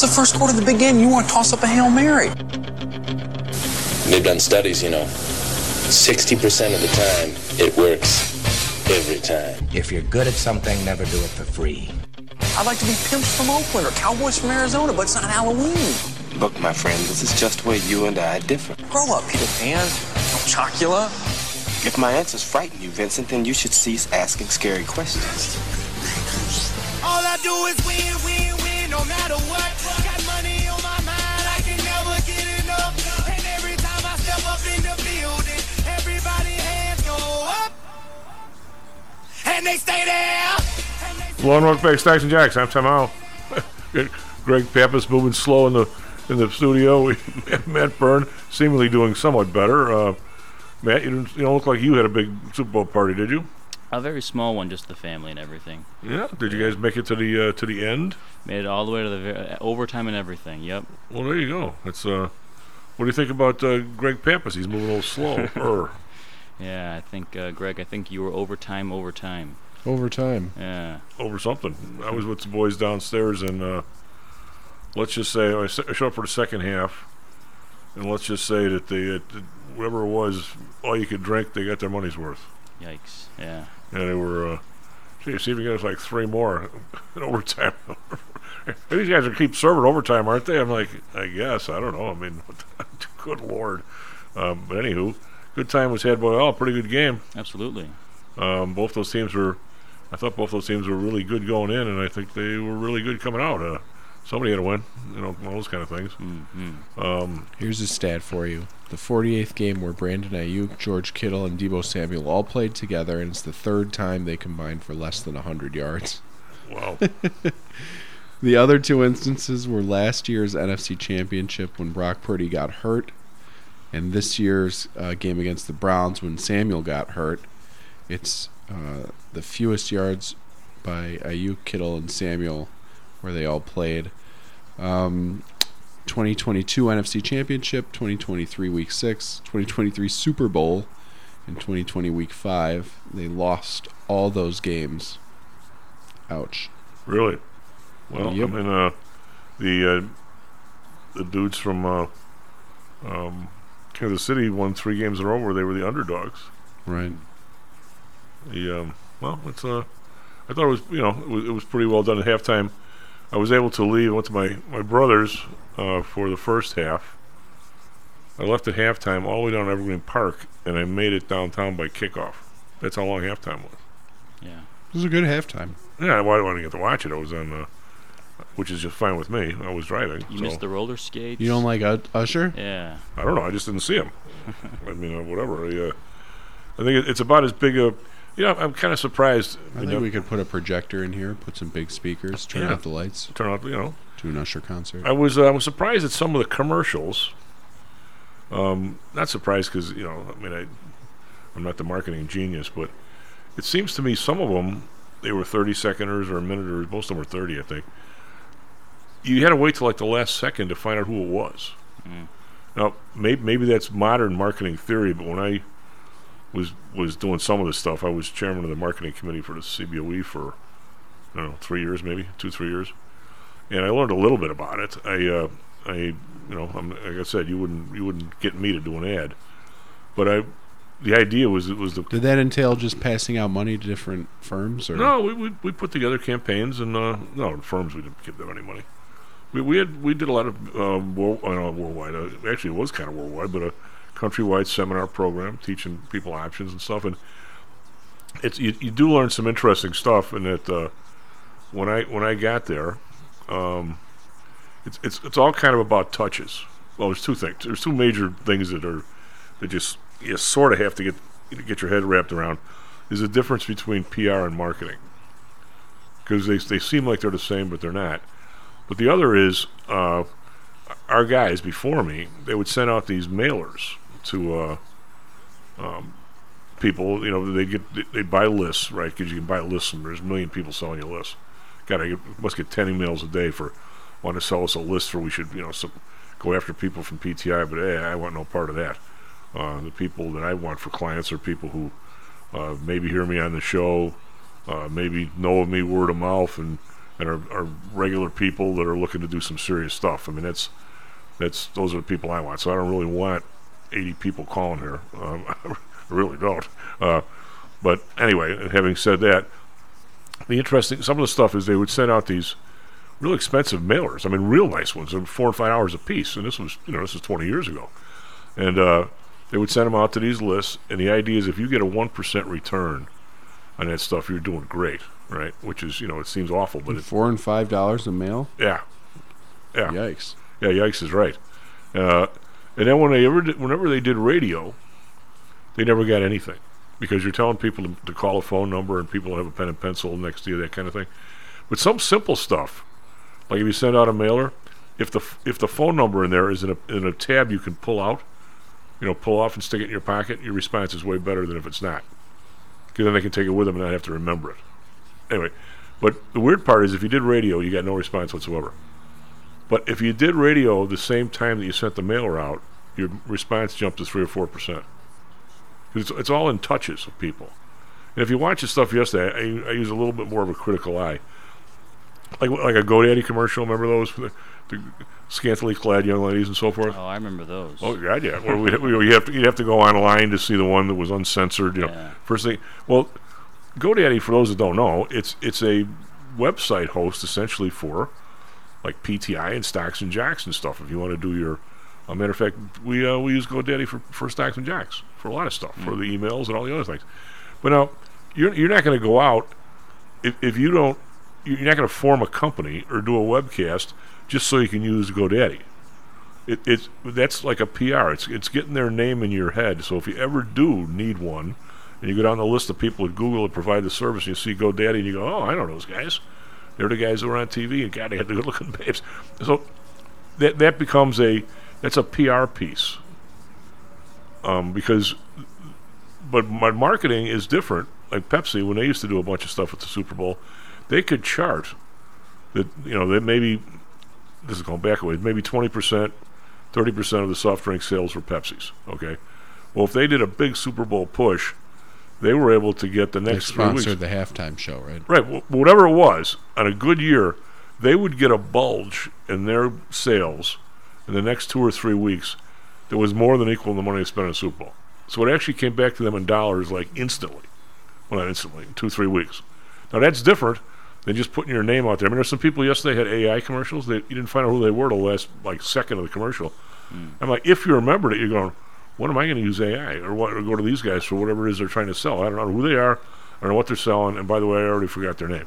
It's the first quarter of the big game. You want to toss up a Hail Mary. They've done studies, you know. 60% of the time, it works every time. If you're good at something, never do it for free. I'd like to be pimps from Oakland or cowboys from Arizona, but it's not Halloween. Look, my friend, this is just where you and I differ. Grow up, Peter Pan. No Chocula. If my answers frighten you, Vincent, then you should cease asking scary questions. All I do is win, win, win, no matter what. Got money on my mind, I can never get enough. And every time I step up in the building, everybody hands go up. And they stay there. Stocks and Jocks. I'm Tom Howell. Greg Pappas moving slow in the in the studio. Matt Byrne seemingly doing somewhat better. Uh, Matt, you, you don't look like you had a big Super Bowl party, did you? A very small one, just the family and everything. Yeah. Did you guys make it to the uh, to the end? Made it all the way to the ver- overtime and everything. Yep. Well, there you go. It's uh, what do you think about uh, Greg Pappas? He's moving a little slow. Er. Yeah, I think uh, Greg. I think you were overtime, overtime. Overtime. Yeah. over something. I was with the boys downstairs, and uh, let's just say I showed up for the second half, and let's just say that they, uh, whatever it was, all you could drink, they got their money's worth, Yikes. Yeah. And they were. Uh, gee, see if you get us like three more in overtime. These guys are keep serving overtime, aren't they? I'm like, I guess. I don't know. I mean, good lord. Um, but anywho, good time was had by all. Pretty good game. Absolutely. Um, both those teams were, I thought both those teams were really good going in, and I think they were really good coming out. Uh, somebody had to win, you know, all those kind of things. hmm Um, Here's a stat for you. The 48th game where Brandon Aiyuk, George Kittle, and Deebo Samuel all played together, and it's the third time they combined for less than 100 yards. wow. The other two instances were last year's NFC Championship when Brock Purdy got hurt, and this year's uh, game against the Browns when Samuel got hurt. It's uh, the fewest yards by Aiyuk, Kittle, and Samuel where they all played. Um, 2022 NFC Championship, 2023 Week 6, 2023 Super Bowl, and 2020 Week 5. They lost all those games. Ouch. really? Well, Yep. I mean, uh, the uh, the dudes from uh, um, Kansas City won three games in a row where they were the underdogs. Right. The um, well, it's uh, I thought it was you know it was, it was pretty well done at halftime. I was able to leave. I went to my my brother's uh, for the first half. I left at halftime all the way down Evergreen Park, and I made it downtown by kickoff. That's how long halftime was. Yeah. It was a good halftime. Yeah, well, I didn't get to watch it. I was on, uh, which is just fine with me. I was driving. You so missed the roller skates. You don't like U- Usher? Yeah. I don't know. I just didn't see him. I mean, uh, whatever. I, uh, I think it's about as big a. You know, I'm kind of surprised. I think know, we could put a projector in here, put some big speakers, turn Yeah. out the lights, turn out. You know, do an Usher concert. I was uh, I was surprised at some of the commercials. Um, not surprised because you know I mean I I'm not the marketing genius, but it seems to me some of them they were 30 seconders or a minute or most of them were 30 I think. You had to wait till like the last second to find out who it was. Now maybe maybe that's modern marketing theory, but when I was was doing some of this stuff, I was chairman of the marketing committee for the CBOE for I don't know three years maybe two three years and I learned a little bit about it. I, uh, I, you know, I'm, like I said, you wouldn't, you wouldn't get me to do an ad, but I, the idea was it was the Did that entail just passing out money to different firms? Or no, we, we we put together campaigns and uh, no firms we didn't give them any money. We we had we did a lot of um, world, uh, worldwide. Uh, actually, it was kind of worldwide, but a countrywide seminar program teaching people options and stuff. And it's you, you do learn some interesting stuff. And that uh, when I when I got there, um, it's it's it's all kind of about touches. Well, there's two things. There's two major things that are that just you sort of have to get get your head wrapped around. Is the difference between PR and marketing because they they seem like they're the same, but they're not. But the other is uh, our guys before me. They would send out these mailers to uh, um, people. You know, they get they buy lists, right? Because you can buy lists, and there's a million people selling you lists. God, I must get ten emails a day for want to sell us a list for we should you know so, go after people from PTI, but hey, I want no part of that. Uh, the people that I want for clients are people who uh, maybe hear me on the show, uh, maybe know of me word of mouth, and and are, are regular people that are looking to do some serious stuff. I mean, that's that's those are the people I want. So I don't really want 80 people calling here. Um, I really don't. Uh, but anyway, having said that, the interesting some of the stuff is they would send out these real expensive mailers. I mean, real nice ones, and four or five hours a piece. And this was, you know, this was 20 years ago. And uh, they would send them out to these lists. And the idea is if you get a 1% return on that stuff, you're doing great, right? Which is, you know, it seems awful, but Four and five dollars a mail. yeah. Yeah. Yikes! Yeah, yikes is right. Uh, and then when they ever did, whenever they did radio, they never got anything because you're telling people to, to call a phone number and people have a pen and pencil next to you, that kind of thing. But some simple stuff, like if you send out a mailer, if the if the phone number in there is in a in a tab you can pull out, you know, pull off and stick it in your pocket, your response is way better than if it's not. Because then they can take it with them and not have to remember it. Anyway, but the weird part is if you did radio, you got no response whatsoever. But if you did radio the same time that you sent the mailer out, your response jumped to three or four percent. It's, it's all in touches of people. And if you watch the stuff yesterday, I, I use a little bit more of a critical eye. Like like a GoDaddy commercial, remember those? The, the scantily clad young ladies and so forth. Oh, I remember those. Oh God, yeah. Where we, we, you have to you have to go online to see the one that was uncensored. You know, Yeah. first thing. Well, GoDaddy, for those that don't know, it's it's a website host essentially for like PTI and Stocks and Jocks and stuff. If you want to do your, a matter of fact, we uh, we use GoDaddy for for Stocks and Jocks for a lot of stuff for the emails and all the other things. But now you're you're not going to go out if if you don't you're not going to form a company or do a webcast just so you can use GoDaddy it, it's that's like a PR. It's it's getting their name in your head. So if you ever do need one, and you go down the list of people at Google that provide the service, and you see GoDaddy, and you go, oh, I know those guys. They're the guys who are on TV, and God, they had the good-looking babes. So that that becomes a that's a PR piece. Um, because, but my marketing is different. Like Pepsi, when they used to do a bunch of stuff at the Super Bowl, they could chart that you know that maybe this is going back a ways, maybe 20%, 30% of the soft drink sales were Pepsi's. Okay. Well, if they did a big Super Bowl push, they were able to get the They next three weeks. sponsored the halftime show, right? Right. wh- Whatever it was, on a good year, they would get a bulge in their sales in the next two or three weeks that was more than equal to the money they spent on the Super Bowl. So it actually came back to them in dollars like instantly. Well, not instantly, in two, three weeks. Now that's different than just putting your name out there. I mean, there's some people yesterday had AI commercials that you didn't find out who they were till the last like second of the commercial. Hmm. I'm like, if you remembered it, you're going, when am I going to use AI or what? Or go to these guys for whatever it is they're trying to sell. I don't know who they are. I don't know what they're selling. And by the way, I already forgot their name.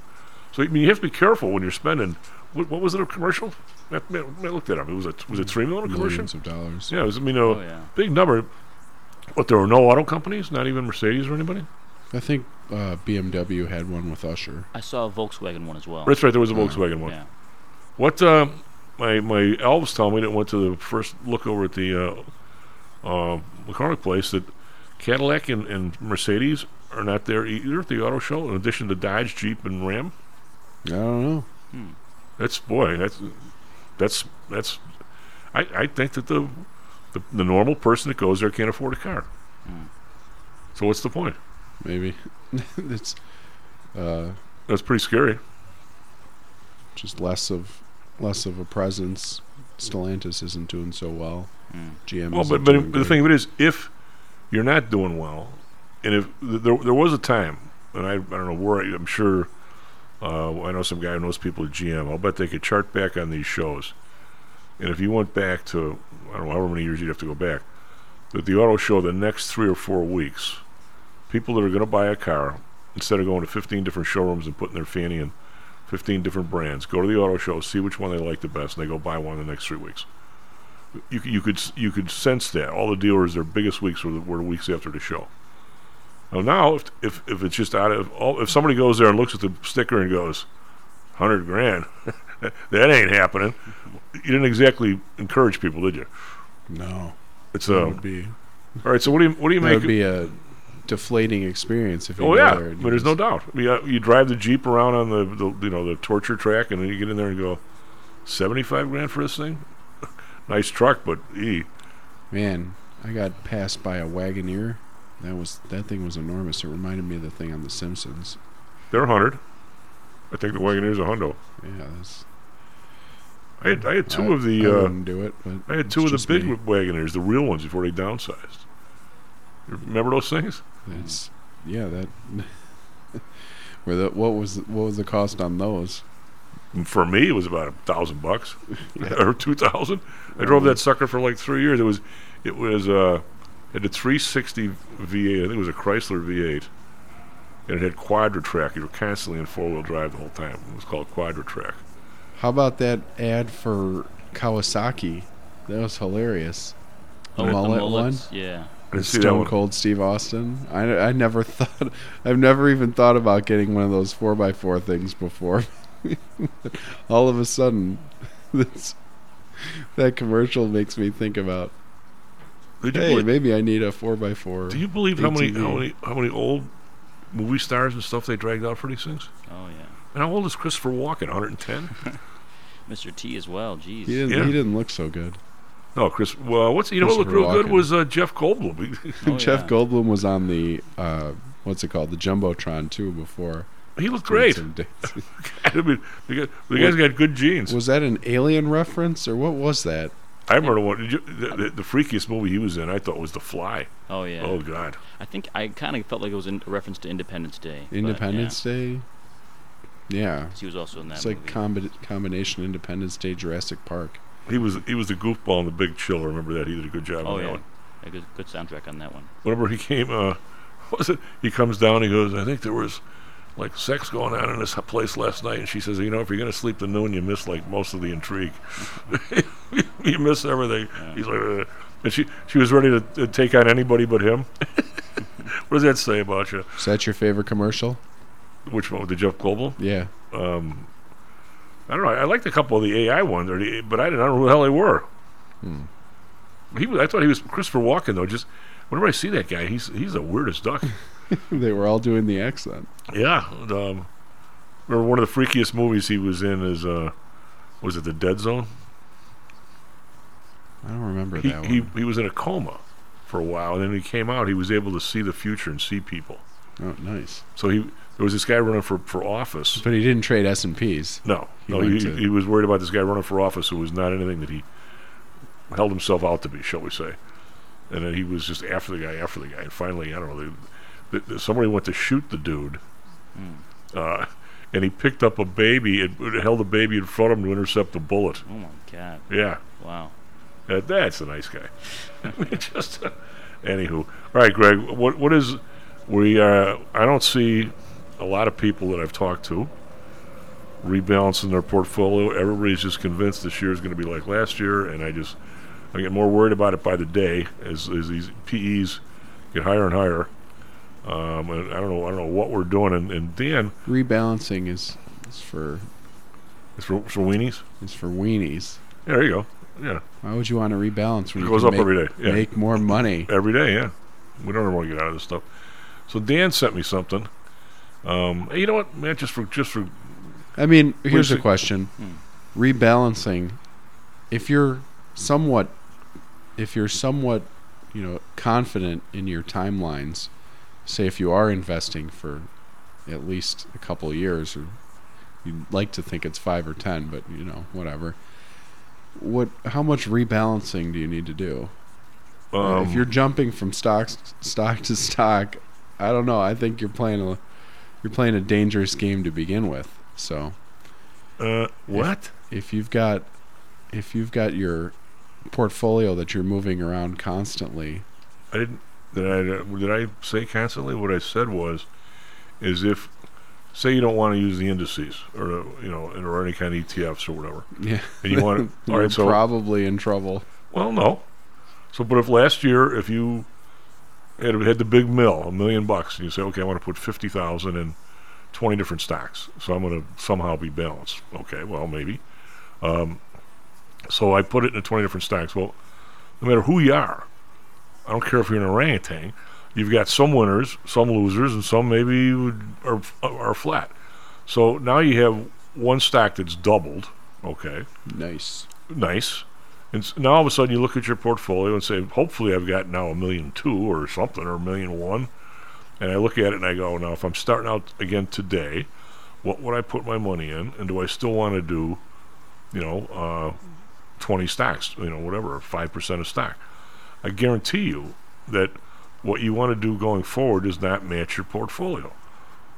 So I mean, you have to be careful when you're spending. What, what was it? A commercial? I, I I looked that up. It was a was it three million a commercial? Millions of dollars. Yeah, it was. I mean, a Oh, yeah. big number. But there were no auto companies, not even Mercedes or anybody. I think uh, BMW had one with Usher. I saw a Volkswagen one as well. That's right. There was a Volkswagen one. Yeah. What uh, my my elves tell me that went to the first look over at the uh, uh, McCormick place that Cadillac and, and Mercedes are not there either at the auto show. In addition to Dodge, Jeep, and Ram. I don't know. That's boy. That's that's that's. I, I think that the, the the normal person that goes there can't afford a car. So what's the point? Maybe it's uh, That's pretty scary. just less of less of a presence. Stellantis isn't doing so well. GM. Well, isn't but but doing the thing of it is, if you're not doing well, and if th- there there was a time, and I I don't know where I, I'm sure, uh, I know some guy who knows people at GM. I'll bet they could chart back on these shows, and if you went back to I don't know however many years you'd have to go back, that the auto show the next three or four weeks, people that are going to buy a car instead of going to 15 different showrooms and putting their fanny in 15 different brands, go to the auto show, see which one they like the best, and they go buy one in the next three weeks you, you could you could sense that all the dealers their biggest weeks were the, were the weeks after the show. Now now if, if if it's just out of all if somebody goes there and looks at the sticker and goes hundred grand, that ain't happening. You didn't exactly encourage people, did you? no, It's a. uh, would be all right. So what do you what do you that make? would be a deflating experience if you oh yeah, there. but there's no doubt. I mean, uh, you drive the jeep around on the, the you know the torture track, and then you get in there and go seventy five grand for this thing. nice truck, but e. Man, I got passed by a Wagoneer. That was that thing was enormous. It reminded me of the thing on The Simpsons. They're a hundred. I think the Wagoneer's a hundo. Yeah, that's, I had, I had two I- of the. I uh, wouldn't do it. But I had two of the big me. Wagoneers, the real ones, before they downsized. You remember those things? It's yeah that. Where the what was what was the cost on those? For me, it was about a thousand bucks or two thousand. I drove that sucker for like three years. It was, it was uh, it had a 360 V8. I think it was a Chrysler V8, and it had Quadra-Trac. You were constantly in four wheel drive the whole time. It was called Quadra-Trac. How about that ad for Kawasaki? That was hilarious. The Oh, with the mullet mullets? Yeah. I didn't see that Stone. Cold Steve Austin. I, I never thought I've never even thought about getting one of those four x four things before. All of a sudden, this that commercial makes me think about. Did Hey, believe, maybe I need a four x four. do you believe how many, how many how many old movie stars and stuff they dragged out for these things? Oh yeah. And how old is Christopher Walken? 110? Mr. T as well. Jeez. He didn't. Yeah. He didn't look so good. no, Chris. Well, what's you know what looked Christopher real good was uh, Jeff Goldblum. Oh, Jeff yeah. Goldblum was on the uh, what's it called, the jumbotron too. Before he looked great. Some. I mean, the, guy, the guy's got good genes. was that an alien reference or what was that? I remember one. did you- The, the, the freakiest movie he was in, I thought, was The Fly. Oh yeah. Oh God. I think I kind of felt like it was in a reference to Independence Day. but, Independence Day. Yeah, yeah. He was also in that it's like combi- combination Independence Day, Jurassic Park. He was he was the goofball in The Big Chill. I remember that. He did a good job oh on that yeah. one. A good, good soundtrack on that one. Whenever he came, uh, what was it? He comes down. He goes, I think there was like sex going on in this place last night. And she says, you know, if you're gonna sleep the noon, you miss like most of the intrigue. you miss everything. He's like, uh, and she she was ready to, to take on anybody but him. what does that say about you? Is that your favorite commercial? Which one? The Jeff Goldblum? Yeah. Um, I don't know. I liked a couple of the AI ones, or the, but I didn't I don't know who the hell they were. He was, I thought he was Christopher Walken though. Just whenever I see that guy, he's he's the weirdest duck. they were all doing the accent. yeah. Um, remember one of the freakiest movies he was in is uh, was it The Dead Zone? I don't remember He, that he one. he was in a coma for a while, and then he came out. He was able to see the future and see people. Oh, nice. So he there was this guy running for for office. But he didn't trade S and P's. No, He no, he, to- he was worried about this guy running for office who was not anything that he held himself out to be, shall we say. And then he was just after the guy, after the guy. And finally, I don't know, they, somebody went to shoot the dude. Uh, and he picked up a baby and held the baby in front of him to intercept the bullet. Oh my god. Yeah, Wow. that, that's a nice guy. Just, uh, anywho. All right, Greg, what what is, we, uh, I don't see a lot of people that I've talked to rebalancing their portfolio. Everybody's just convinced this year is going to be like last year, and I just I get more worried about it by the day as, as these PEs get higher and higher. Um, I don't know I don't know what we're doing. And, and Dan Rebalancing is is for is for, for weenies. is for weenies. Yeah, there you go. Yeah, Why would you want to rebalance when It you goes up make, every day, yeah. make more money? every day. Yeah, we don't ever want to get out of this stuff. So Dan sent me something. Um, you know what, man? Just for just for I mean, here's a question: rebalancing. If you're somewhat, if you're somewhat, you know, confident in your timelines, say if you are investing for at least a couple of years, or you'd like to think it's five or ten, but you know, whatever. What? How much rebalancing do you need to do? um, if you're jumping from stocks stock to stock, I don't know. I think you're playing a you're playing a dangerous game to begin with. So uh, what? if you've got if you've got your portfolio that you're moving around constantly, I didn't. Did I did I say constantly? What I said was, is if say you don't want to use the indices or you know or any kind of ETFs or whatever, yeah, and you want to. all you're right, so probably in trouble. well, no. So, but if last year, if you had had the big mill, a million bucks, and you say, okay, I want to put fifty thousand in twenty different stocks, so I'm going to somehow be balanced. Okay, well, maybe. Um, so I put it in twenty different stocks. Well, no matter who you are, I don't care if you're an orangutan. You've got some winners, some losers, and some maybe are are flat. So now you have one stock that's doubled. Okay, Nice. nice. And now all of a sudden you look at your portfolio and say, hopefully I've got now a million two or something or a million one. And I look at it and I go, now if I'm starting out again today, what would I put my money in, and do I still want to do, you know, uh, 20 stocks, you know, whatever, 5% of stock. I guarantee you that what you want to do going forward does not match your portfolio.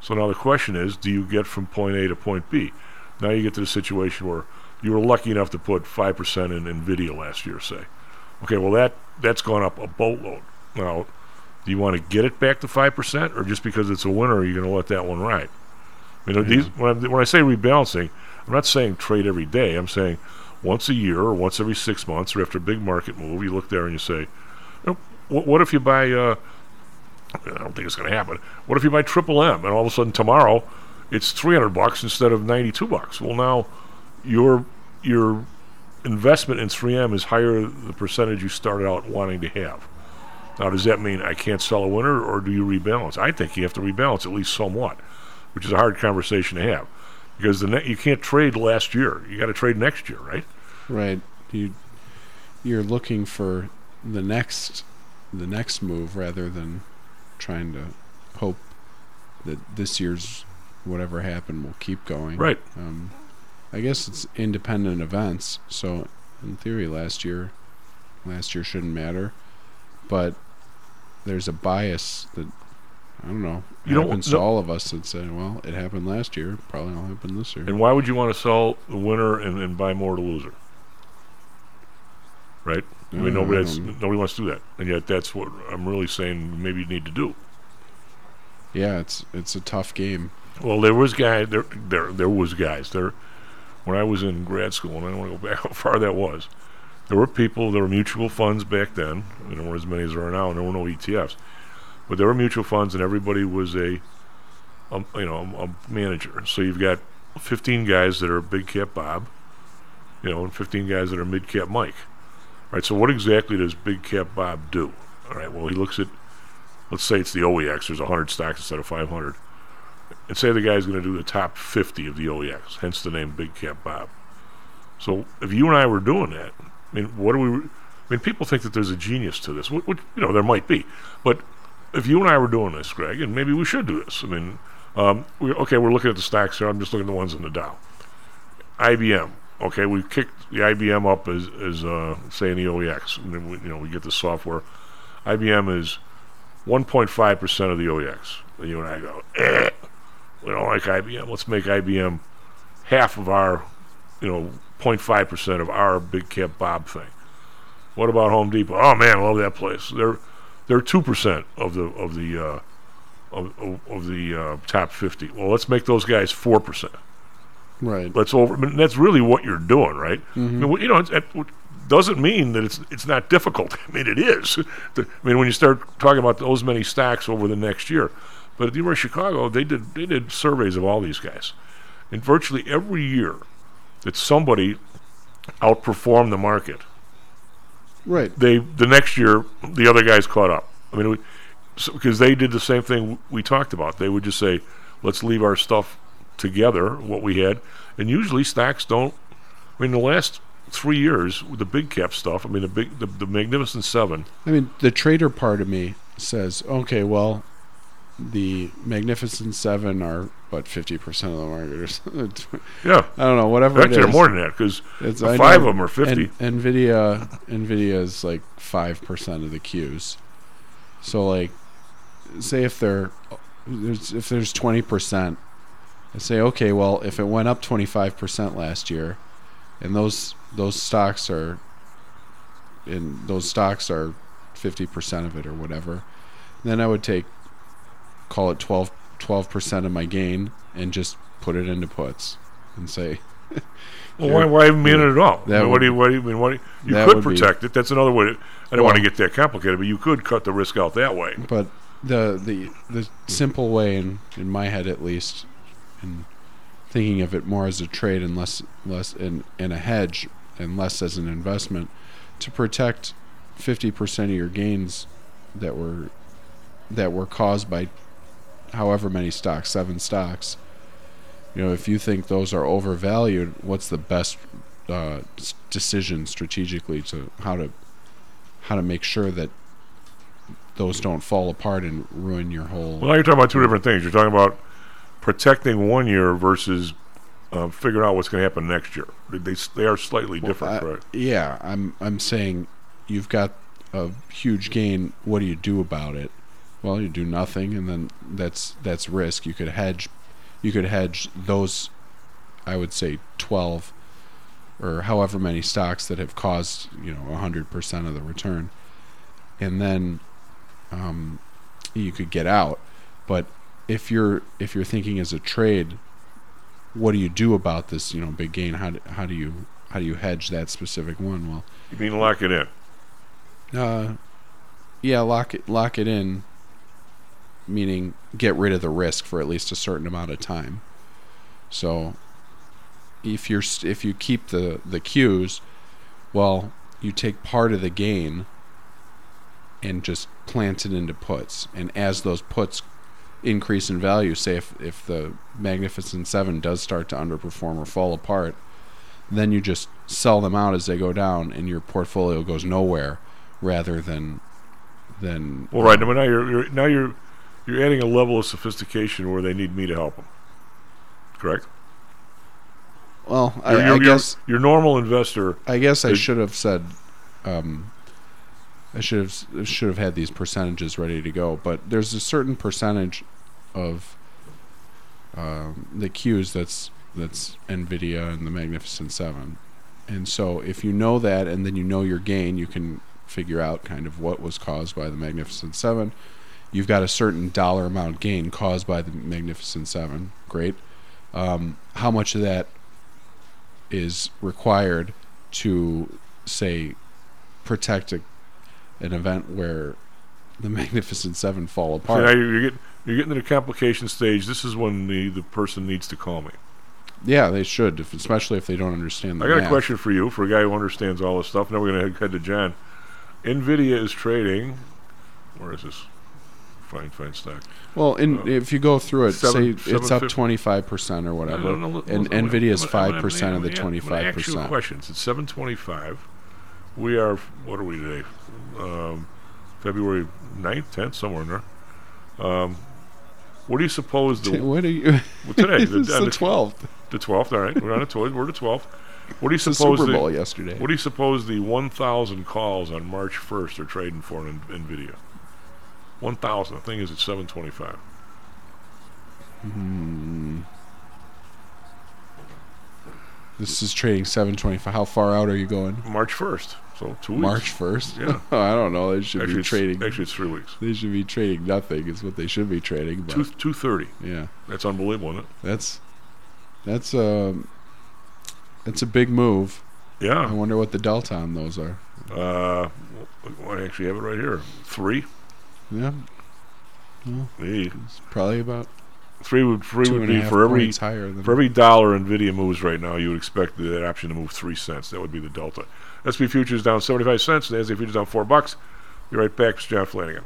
So now the question is, do you get from point A to point B? Now you get to the situation where you were lucky enough to put 5% in NVIDIA last year, say. Okay, well, that, that's gone up a boatload. Now, do you want to get it back to 5%, or just because it's a winner, are you going to let that one ride? You know, these, when, I, when I say rebalancing, I'm not saying trade every day. I'm saying once a year or once every six months or after a big market move, you look there and you say, what if you buy, uh, I don't think it's going to happen. What if you buy Triple M and all of a sudden tomorrow it's 300 bucks instead of 92 bucks? Well, now your your investment in 3M is higher the percentage you started out wanting to have. Now, does that mean I can't sell a winner, or do you rebalance? I think you have to rebalance at least somewhat, which is a hard conversation to have because the ne- you can't trade last year. You got to trade next year, right? Right. You you're looking for the next the next move rather than trying to hope that this year's whatever happened will keep going. Right. Um, I guess it's independent events, so in theory, last year, last year shouldn't matter, but there's a bias that I don't know You don't- happens no- to all of us that say, well, it happened last year, probably will happen this year. And why would you want to sell the winner and, and buy more to loser? Right? I mean, Uh, nobody, has, don't- nobody wants to do that, and yet that's what I'm really saying. Maybe you need to do. yeah, it's it's a tough game. Well, there was guy there there there was guys there when I was in grad school, and I don't want to go back how far that was. There were people, there were mutual funds back then. There weren't as many as there are now, and there were no ETFs. But there were mutual funds, and everybody was a, a you know, a manager. So you've got 15 guys that are big cap Bob, you know, and 15 guys that are mid cap Mike. All right. So what exactly does big cap Bob do? All right. Well, he looks at, let's say it's the OEX. There's 100 stocks instead of 500 and say the guy's going to do the top 50 of the OEX, hence the name Big Cap Bob. So if you and I were doing that, I mean, what do we? I mean, people think that there's a genius to this, which you know there might be, but if you and I were doing this, Greg, and maybe we should do this. I mean, um, we, okay, we're looking at the stocks here. I'm just looking at the ones in the Dow. IBM. Okay, we kicked the IBM up as, as uh, say in the OEX, and then we, you know we get the software. IBM is 1.5 percent of the OEX. And you and I go, eh, we don't like IBM. Let's make IBM half of our, you know, 0.5 percent of our big cap Bob thing. What about Home Depot? Oh man, I love that place. They're they're two percent of the of the uh, of, of, of the uh, top 50. Well, let's make those guys four percent. Right. Let's over. I mean, that's really what you're doing, right? I mean, you know, it's, it doesn't mean that it's it's not difficult. I mean, it is. The- I mean, when you start talking about those many stacks over the next year, but at the University of Chicago, they did they did surveys of all these guys, and virtually every year that somebody outperformed the market, Right. they the next year the other guys caught up. I mean, we, so, because they did the same thing we talked about. They would just say, "Let's leave our stuff together, what we had," and usually stacks don't. I mean, the last three years with the big cap stuff. I mean, the big the, the Magnificent Seven. I mean, the trader part of me says, okay, well, the Magnificent Seven are what fifty percent of the market, or something. Yeah, I don't know, whatever actually, they're more than that because five of them are fifty. Nvidia, Nvidia is like five percent of the Qs. So like, say if they're there's if there's twenty percent, I say okay, well if it went up twenty five percent last year, and those those stocks are, and those stocks are fifty percent of it or whatever, then I would take, call it 12 percent of my gain and just put it into puts, and say. well, why, why even be in it at all? I mean, what would- do you? What do you mean? What do you, you could would be- protect it. That's another way. To, I don't want to get that complicated, but you could cut the risk out that way. But the the the simple way in in my head at least, and thinking of it more as a trade and less less in in a hedge and less as an investment, to protect fifty percent of your gains that were that were caused by however many stocks, seven stocks. You know, if you think those are overvalued, what's the best uh, decision strategically to how to how to make sure that those don't fall apart and ruin your whole. Well, now you're talking about two different things. You're talking about protecting one year versus uh, figuring out what's going to happen next year. They, they are slightly different, I- correct? Yeah, I'm I'm saying you've got a huge gain. What do you do about it? Well, you do nothing, and then that's that's risk. You could hedge, you could hedge those, I would say twelve, or however many stocks that have caused you know hundred percent of the return, and then, um, you could get out. But if you're if you're thinking as a trade, what do you do about this you know big gain? How do, how do you how do you hedge that specific one? Well, You mean lock it in? uh, yeah, lock it lock it in. Meaning, get rid of the risk for at least a certain amount of time. So, if you're if you keep the the Qs, well, you take part of the gain and just plant it into puts, and as those puts increase in value, say if if the Magnificent Seven does start to underperform or fall apart, then you just sell them out as they go down, and your portfolio goes nowhere, rather than than Well, right. Now you're, you're now you're you're adding a level of sophistication where they need me to help them. Correct. well, I, Your, I your- guess your normal investor. I guess I It- should have said, um, I should have should have had these percentages ready to go. But there's a certain percentage of um, the Qs that's that's Nvidia and the Magnificent Seven, and so if you know that and then you know your gain, you can figure out kind of what was caused by the Magnificent Seven. You've got a certain dollar amount gain caused by the Magnificent Seven. Great. Um, how much of that is required to say protect a, an event where the Magnificent Seven fall apart. you're, you're getting you're getting to the complication stage. This is when the the person needs to call me. yeah, they should, if, especially if they don't understand the I got a question for you, for a guy who understands all this stuff. Now we're going to head to John. Nvidia is trading. Where is this? Fine, fine stock. Well, in, if you go through it, Seven- say it's up 750 twenty five percent or whatever, No, no, no, and no, no, Nvidia is I'm gonna- I'm five gonna- percent of the gonna- twenty I'm gonna five ask you a percent. question. It's seven twenty-five. We are. What are we today? Um, February 9th, tenth, somewhere in there. Um, what do you suppose the What are you? well, today? it's the, the twelfth. the twelfth. All right, we're on the twelfth. We're the twelfth. What do you It's the suppose? Super the- Bowl yesterday. What do you suppose the 1,000 calls on March 1st are trading for in NVIDIA? 1,000. The thing is at 725. This is trading seven twenty five. How far out are you going? March 1st. So two weeks. March first. Yeah. I don't know. They should Actually be it's, trading. actually, it's three weeks. They should be trading nothing. Is what they should be trading. But Two, 230. yeah, That's unbelievable, isn't it? that's that's a that's a big move. Yeah. I wonder what the delta on those are. Uh, well, I actually have it right here. Three. Yeah, Hey, it's probably about Three would, three would be for every points higher than For every dollar Nvidia moves right now, you would expect that option to move three cents. That would be the delta. SP futures down seventy-five cents. The futures down four bucks. Be right back, Mr. John Flanagan.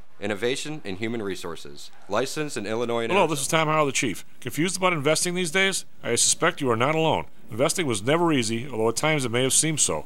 Innovation in Human Resources, licensed in Illinois and Hello, Arizona. this is Tom Howell, the Chief. Confused about investing these days? I suspect you are not alone. Investing was never easy, although at times it may have seemed so.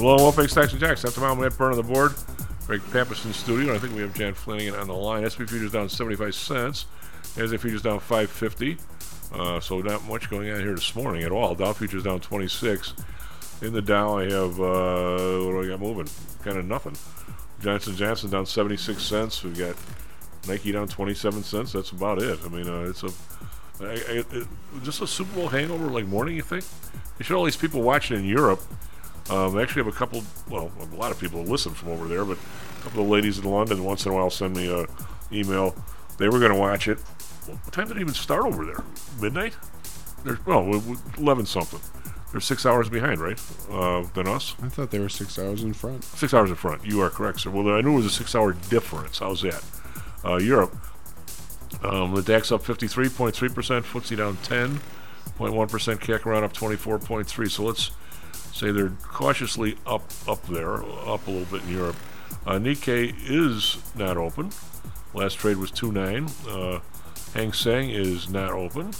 Hello, welcome back, Stocks and Jocks. After mile, Matt Burn on the board. Greg Pappas in studio. I think we have John Flanagan on the line. SP futures down 75 cents. As NASDAQ futures down 550. Uh, so not much going on here this morning at all. Dow futures down 26. In the Dow, I have uh, what do I got moving? Kind of nothing. Johnson Johnson down 76 cents. We've got Nike down 27 cents. That's about it. I mean, uh, it's a I, I, it, just a Super Bowl hangover like morning. You think? You should all these people watching in Europe. Um, I actually have a couple, well, a lot of people listen from over there, but a couple of ladies in London once in a while send me a email. They were going to watch it. What time did it even start over there? Midnight? They're, well, 11 something. They're six hours behind, right? Uh, than us. I thought they were six hours in front. Six hours in front. You are correct, sir. Well, I knew it was a six-hour difference. How's that? Uh, Europe. Um, the DAX up 53.3%, FTSE down 10.1%, CAC around up 24.3. So let's say they're cautiously up up there, up a little bit in Europe. Uh, Nikkei is not open. Last trade was 2.9. Uh, Hang Seng is not open.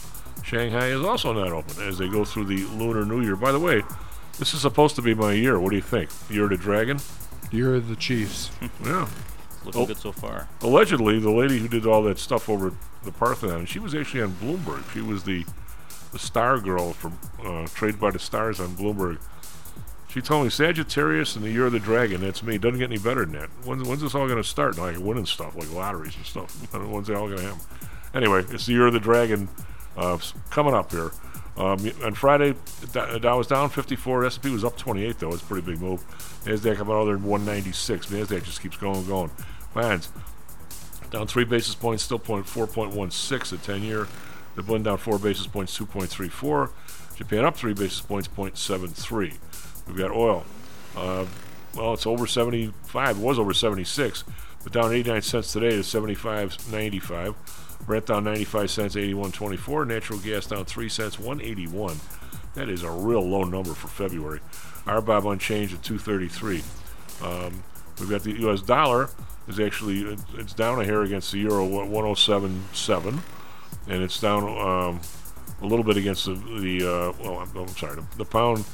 Shanghai is also not open as they go through the Lunar New Year. By the way, this is supposed to be my year. What do you think? Year of the Dragon? You're the Chiefs. Yeah. Looking Oh. good so far. Allegedly, the lady who did all that stuff over at the Parthenon, she was actually on Bloomberg. She was the the star girl from uh, Trade by the Stars on Bloomberg. She told me Sagittarius and the Year of the Dragon. That's me. Doesn't get any better than that. When's, when's this all going to start? Like winning stuff, like lotteries and stuff. When's it all going to happen? Anyway, it's the Year of the Dragon uh, coming up here. Um, on Friday, Dow was down 54. S&P was up 28, though. It's a pretty big move. Nasdaq about other than 196. Nasdaq just keeps going and going. Bonds down three basis points, still point 4.16 at 10 year. The Bund down four basis points, 2.34. Japan up three basis points, 0.73. We've got oil. Uh, well, it's over 75. It was over 76, but down 89 cents today to 75.95. Brent down 95 cents, 81.24. Natural gas down 3 cents, 181. That is a real low number for February. RBOB unchanged at 233. Um, we've got the U.S. dollar is actually it's down a hair against the euro, what, 107.7, and it's down um, a little bit against the, the uh, well, I'm, I'm sorry, the, the pound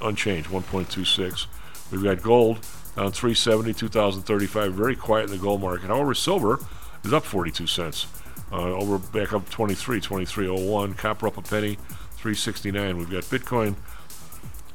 unchanged, 1.26. We've got gold down 370, 2035, very quiet in the gold market. However, silver is up 42 cents, uh, over back up 23, 23.01. Copper up a penny, 369. We've got Bitcoin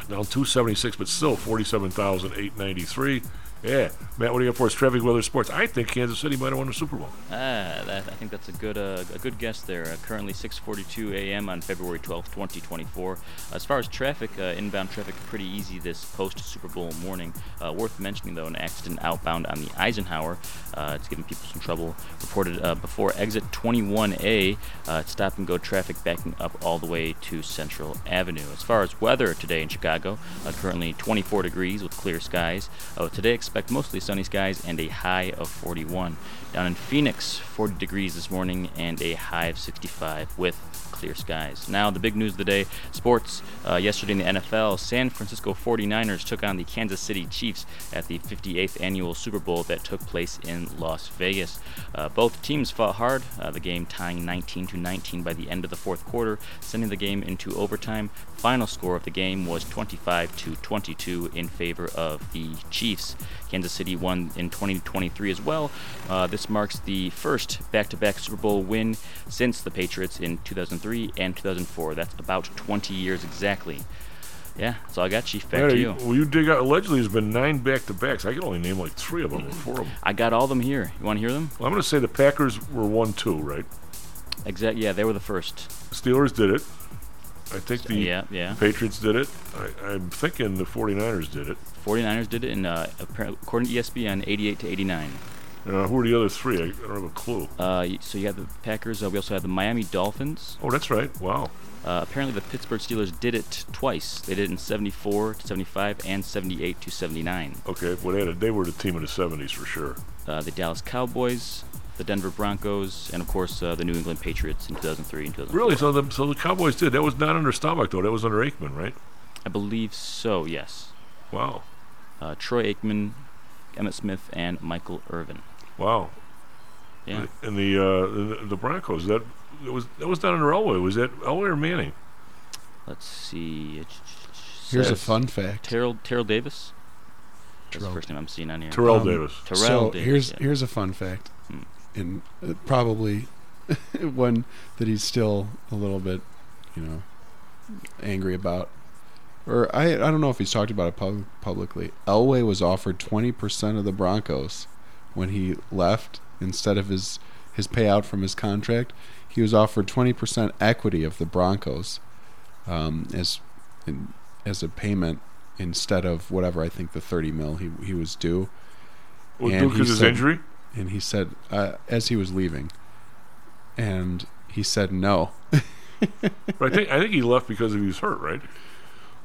down 276, but still 47,893. Yeah, Matt, what do you got for us? Traffic, weather, sports. I think Kansas City might have won the Super Bowl. Ah, that, I think that's a good uh, a good guess there. Uh, currently 6:42 a.m. on February 12th, 2024. As far as traffic, uh, inbound traffic pretty easy this post Super Bowl morning. Uh, worth mentioning though, an accident outbound on the Eisenhower. Uh, it's giving people some trouble. Reported uh, before exit 21A. Uh, stop and go traffic backing up all the way to Central Avenue. As far as weather today in Chicago, currently 24 degrees with clear skies. Today expect mostly sunny skies and a high of 41. Down in Phoenix, 40 degrees this morning and a high of 65 with clear skies. Now, the big news of the day sports. Uh, yesterday in the NFL, San Francisco 49ers took on the Kansas City Chiefs at the 58th annual Super Bowl that took place in Las Vegas. Uh, both teams fought hard, uh, the game tying 19 to 19 by the end of the fourth quarter, sending the game into overtime. Final score of the game was 25 to 22 in favor of the Chiefs. Kansas City won in 2023 as well. Uh, this marks the first back-to-back Super Bowl win since the Patriots in 2003 and 2004. That's about 20 years exactly. Yeah, that's all I got, Chief. Back Yeah, to you. Well, you dig out. Allegedly, there's been nine back-to-backs. I can only name like three of them or four of them. I got all of them here. You want to hear them? Well, I'm going to say the Packers were one-two, right? Exact. Yeah, they were the first. Steelers did it. I think the Yeah, yeah. Patriots did it. I, I'm thinking the 49ers did it. 49ers did it in, uh, according to ESPN, 88 to 89. Uh, who are the other three? I, don't have a clue. Uh, so you have the Packers. Uh, we also have the Miami Dolphins. Oh, that's right. Wow. Uh, apparently, the Pittsburgh Steelers did it twice. They did it in 74 to 75 and 78 to 79. Okay, well, they, had a, they were the team of the 70s for sure. Uh, the Dallas Cowboys, the Denver Broncos, and of course uh, the New England Patriots in 2003 and 2004. Really? So the, so the Cowboys did. That was not under Staubach, though. That was under Aikman, right? I believe so. Yes. Wow. Uh, Troy Aikman, Emmitt Smith, and Michael Irvin. Wow. Yeah. And the uh, the, the Broncos that it was that was not under Elway. Was that Elway or Manning? Let's see. Here's a fun fact. Terrell Terrell Davis. That's the first name I'm seeing on here. Terrell Davis. Terrell so Davis. here's yeah. here's a fun fact. And uh, probably one that he's still a little bit, you know, angry about. Or I I don't know if he's talked about it pub- publicly. Elway was offered twenty percent of the Broncos when he left instead of his his payout from his contract. He was offered twenty percent equity of the Broncos um, as in, as a payment instead of whatever I think the thirty mil he he was due. Was And due of his injury? And he said, uh, as he was leaving, and he said no. But I think I think he left because he was hurt, right?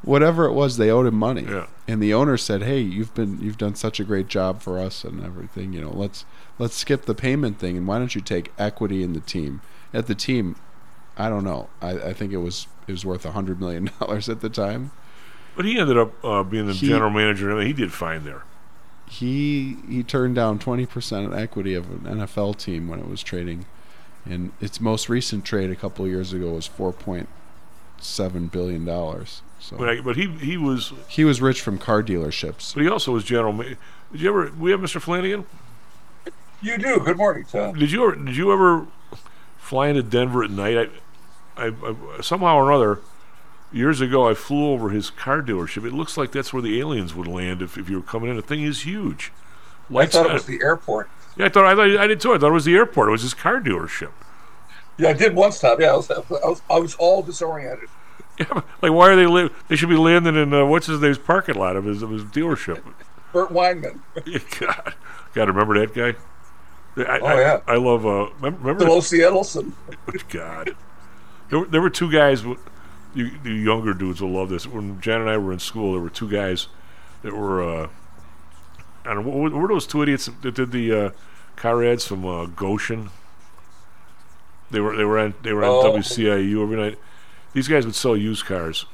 Whatever it was, they owed him money. Yeah. And the owner said, "Hey, you've been you've done such a great job for us and everything. You know, let's let's skip the payment thing and why don't you take equity in the team? At the team, I don't know. I, I think it was it was worth a hundred million dollars at the time. But he ended up uh, being the He- general manager. and He did fine there. He he turned down 20% equity of an NFL team when it was trading and its most recent trade a couple of years ago was 4.7 billion dollars so But I, but he he was he was rich from car dealerships but he also was general. ma- Did you ever? We have Mr. Flanagan. You do. Good morning, Tom. Did you ever? Did you ever fly into Denver at night? I, I, I somehow or another. Years ago, I flew over his car dealership. It looks like that's where the aliens would land if, if you were coming in. The thing is huge. I Lights thought it was the airport. Yeah, I thought I, thought I did too. I thought it was the airport. It was his car dealership. Yeah, I did one stop. Yeah, I was, I was, I was all disoriented. Yeah, like why are they? Li- they should be landing in uh, what's his name's parking lot of his of his dealership. Bert Weinman. God, got to remember that guy. I, Oh, I, yeah. I love. Uh, mem- remember? Celozzi-Ettleson. Good God, there were, there were two guys. You, you younger dudes will love this. When Jan and I were in school, there were two guys that were. Uh, I don't know. Were those two idiots that did the uh, car ads from uh, Goshen? They were they were on they were on Oh. WCIU every night. These guys would sell used cars.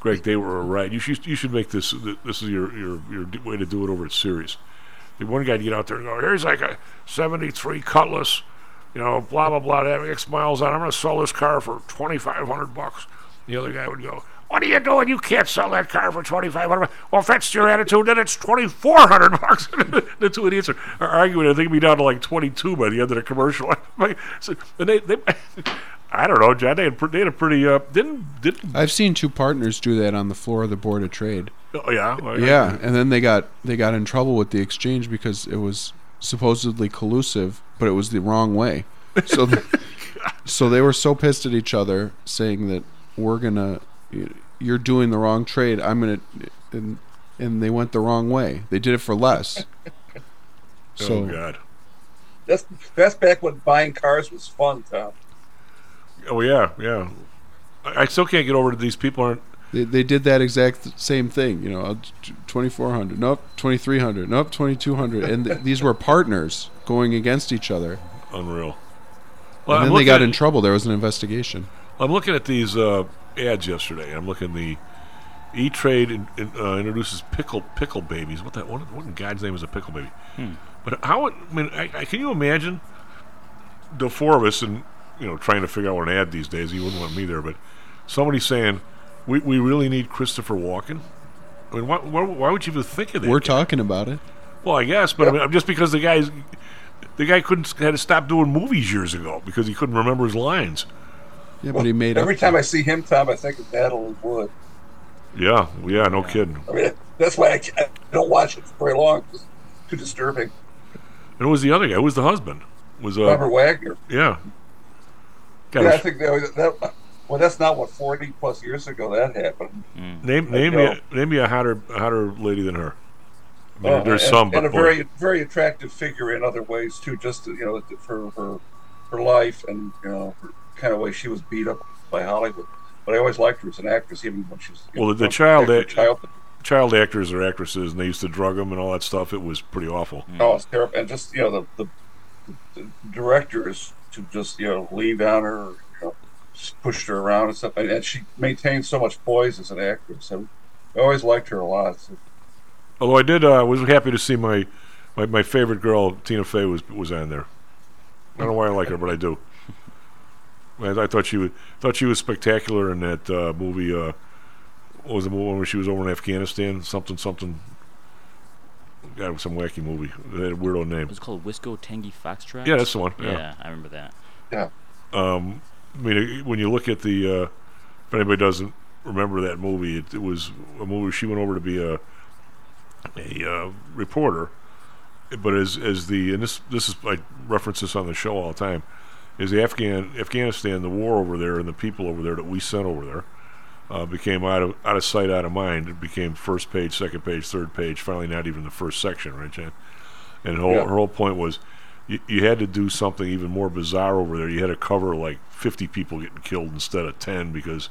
Greg, they were right. You should you should make this this is your your your way to do it over at Series. The one guy'd get out there and go, "Here's like a '73 Cutlass, you know, blah blah blah, having X miles on. I'm going to sell this car for 2,500 bucks." The other guy would go, "What are you doing? You can't sell that car for 2,500." Well, if that's your attitude, then it's 2,400 bucks. the two idiots are, are arguing. I think it'd be down to like 22 by the end of the commercial. so, and they, they, I don't know, John. They had, they had a pretty uh, didn't didn't I've seen two partners do that on the floor of the board of trade Oh yeah, I- I yeah, and then they got they got in trouble with the exchange because it was supposedly collusive, but it was the wrong way. So, th- so they were so pissed at each other, saying that we're gonna, you're doing the wrong trade. I'm gonna, and and they went the wrong way. They did it for less. Oh, so oh god. That's that's back when buying cars was fun, Tom. Oh yeah, yeah. I, I still can't get over that these people aren't. They, they did that exact same thing, you know, twenty four hundred, nope, twenty three hundred, nope, twenty two hundred, and th- these were partners going against each other. Unreal. and then they got at- in trouble. There was an investigation. I'm looking at these uh, ads yesterday. I'm looking the E Trade in, in, uh, introduces pickle pickle babies. What that? What, what in God's name is a pickle baby? Hmm. But how? It, I mean, I, I, can you imagine the four of us and you know trying to figure out what an ad these days? You wouldn't want me there, but somebody saying we, we really need Christopher Walken. I mean, why, why, why would you even think of that? We're talking about it. Well, I guess, but I mean, just because the guy's the guy couldn't had to stop doing movies years ago because he couldn't remember his lines. Yeah, but he made Every time I see him, Tom, I think of Natalie Wood. Yeah, yeah, no kidding. I mean, that's why I, can't- I don't watch it for very long. It's too disturbing. And who was the other guy? Who was the husband? Was uh, Robert Wagner. Yeah. God, yeah, I think that, that. Well, that's not what forty plus years ago that happened. Name name me a, name me a hotter hotter lady than her. I mean, Uh, there's and, some, but and a boy, very very attractive figure in other ways too. Just to, you know, for her her life and you know, her kind of way she was beat up by Hollywood. But I always liked her as an actress, even when she was. well, know, the, the from- child from a- childhood. child actors or actresses, and they used to drug them and all that stuff. It was pretty awful. Oh, it's terrible. And just you know the, the, the directors to just you know lean on her, or, you know, pushed her around and stuff. And, and she maintained so much poise as an actress. I, I always liked her a lot. So, Although I did, uh, was happy to see my, my my favorite girl Tina Fey was was on there. I don't know why I like her, but I do. I, I thought she was thought she was spectacular in that uh, movie. Uh, what was the movie where she was over in Afghanistan? Something something. God, some wacky movie. It had a weirdo name. It was called Whiskey Tango Foxtrot. Yeah, that's the one, yeah. Yeah, I remember that. Yeah. Um, I mean, when you look at the, uh, if anybody doesn't remember that movie, it, it was a movie she went over to be a a uh, reporter, but as as the and this this is I reference this on the show all the time, is the Afghan Afghanistan the war over there and the people over there that we sent over there. Uh, became out of out of sight, out of mind. It became first page, second page, third page. Finally, not even the first section, right, Jan? And her whole, Yeah. her whole point was, you, you had to do something even more bizarre over there. You had to cover like 50 people getting killed instead of 10 because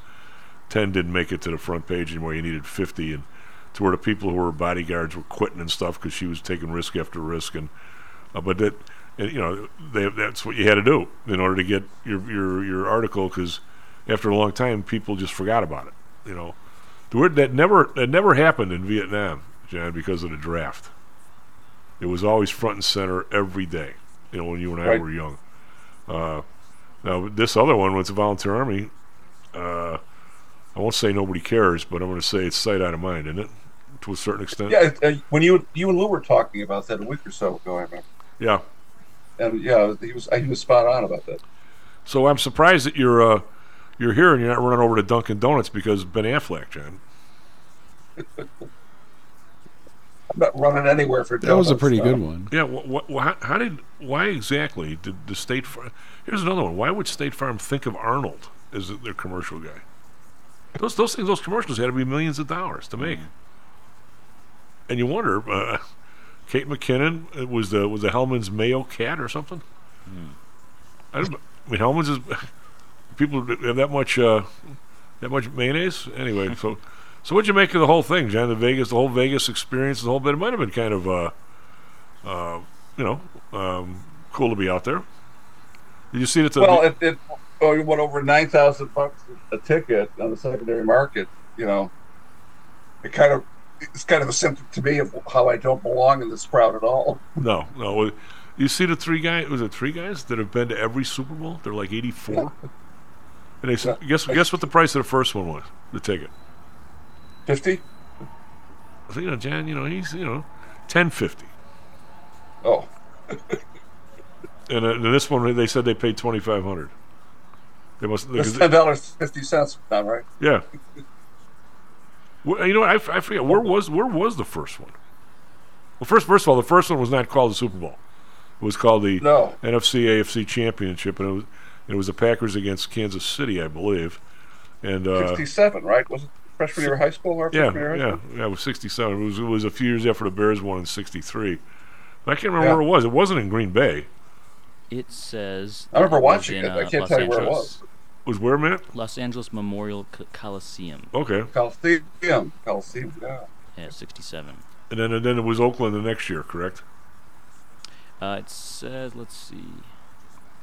10 didn't make it to the front page anymore. You needed 50, and to where the people who were bodyguards were quitting and stuff because she was taking risk after risk. And uh, but that, you know, they, that's what you had to do in order to get your your your article because after a long time, people just forgot about it. You know, the word that never that never happened in Vietnam, John, because of the draft. It was always front and center every day. You know, when you and I Right. were young. Uh, now this other one was the volunteer army. Uh, I won't say nobody cares, but I'm going to say it's sight out of mind, isn't it? To a certain extent. yeah, uh, when you you and Lou were talking about that a week or so ago, I remember. Yeah. And yeah, he was he was spot on about that. So I'm surprised that you're uh, you're here and you're not running over to Dunkin' Donuts because Ben Affleck, John. I'm not running anywhere for That was a donuts, pretty good Tom. one. Yeah. Wh- wh- how, how did? Why exactly did the State Farm? Here's another one. Why would State Farm think of Arnold as their commercial guy? Those those things, those commercials had to be millions of dollars to make. And you wonder, uh, Kate McKinnon uh, was the was the Hellmann's Mayo cat or something. I, don't, I mean, Hellmann's is people have that much uh, that much mayonnaise anyway. so, so what'd you make of the whole thing, John? The Vegas, the whole Vegas experience, the whole bit. It might have been kind of, uh, uh, you know, um, cool to be out there. Did you see it? At the, Well, it, it oh, it went over nine thousand bucks a ticket on the secondary market. You know, it kind of it's kind of a symptom to me of how I don't belong in this crowd at all. no, no. You see the three guys? Was it three guys that have been to every Super Bowl? They're like eighty-four. And they said, guess guess what the price of the first one was? The ticket. Fifty? So, you know, Jan, you know, he's you know, ten fifty. Oh, And, uh, and this one, they said they paid twenty five hundred. They must. that's ten dollars fifty cents, right? yeah. Well, you know, I, I, f- I forget where was where was the first one. Well, first first of all, the first one was not called the Super Bowl. It was called the No. NFC AFC Championship, and it was it was the Packers against Kansas City, I believe. And uh, 67, right? Was it freshman year of high school or yeah, freshman year high yeah, school? yeah. It was '67. It was it was a few years after the Bears won in '63. But I can't remember Yeah. where it was. It wasn't in Green Bay. It says. I remember it watching in, it. I uh, can't Los tell you where it was. It was where, Matt? Los Angeles Memorial Coliseum. Okay. Coliseum. Coliseum, yeah. Yeah, 67. And then and then it was Oakland the next year, correct? Uh, it says, let's see.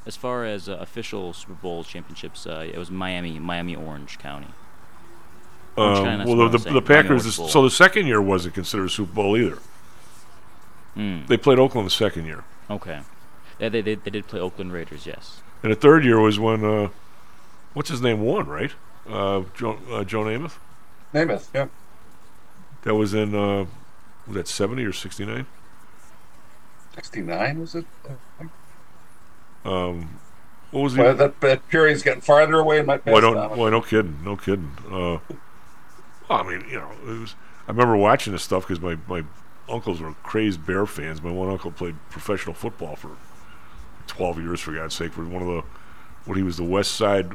As far as uh, official Super Bowl championships, uh, it was Miami, Miami Orange County. Orange Um, County, well, the, the, the Packers. Orange so the second year wasn't considered a Super Bowl either. Hmm. They played Oakland the second year, Okay. Yeah, they, they, they did play Oakland Raiders, yes. and the third year was when uh, what's his name won, right? Uh, Joe, uh, Joe Namath. Namath, yeah. That was in uh, was that seventy or sixty nine? 69, was it? Um, what was the? Well, that, that period's getting farther away in my Why past don't? Why no kidding? No kidding. Uh, well, I mean, you know, it was. I remember watching this stuff because my my uncles were crazed Bear fans. My one uncle played professional football for twelve years, for God's sake, for one of the what he was the West Side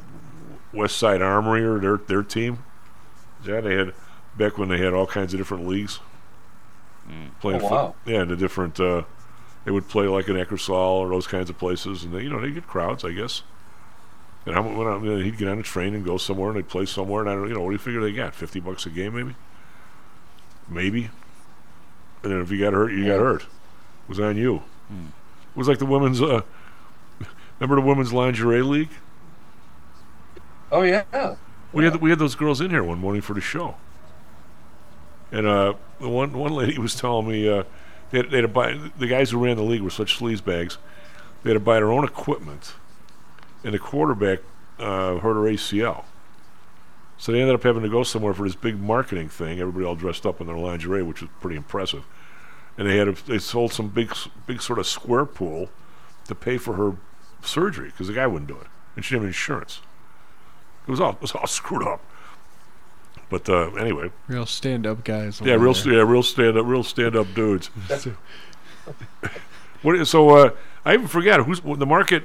West Side Armory or their their team. Yeah, they had back when they had all kinds of different leagues. Playing Oh, foot- wow. yeah, the different. Uh, they would play like in Eckersall or those kinds of places, and they, you know, they get crowds, I guess. And I, when I, you know, he'd get on a train and go somewhere, and they'd play somewhere, and I don't, you know, what do you figure they got? Fifty bucks a game, maybe, maybe. And then if you got hurt, you got hurt. It was on you. It was like the women's. Uh, remember the women's lingerie league? Oh, yeah. We had we had those girls in here one morning for the show, and uh, the one one lady was telling me uh, they, had, they had to buy the guys who ran the league were such sleaze bags. They had to buy their own equipment, and the quarterback uh, hurt her ACL. So they ended up having to go somewhere for this big marketing thing. Everybody all dressed up in their lingerie, which was pretty impressive. And they had a, they sold some big big sort of square pool to pay for her surgery because the guy wouldn't do it, and she didn't have insurance. It was all it was all screwed up. But uh, anyway, Real stand-up guys. yeah, real there. yeah, real stand up, real stand up dudes. what? is- So uh, I even forgot who's the market.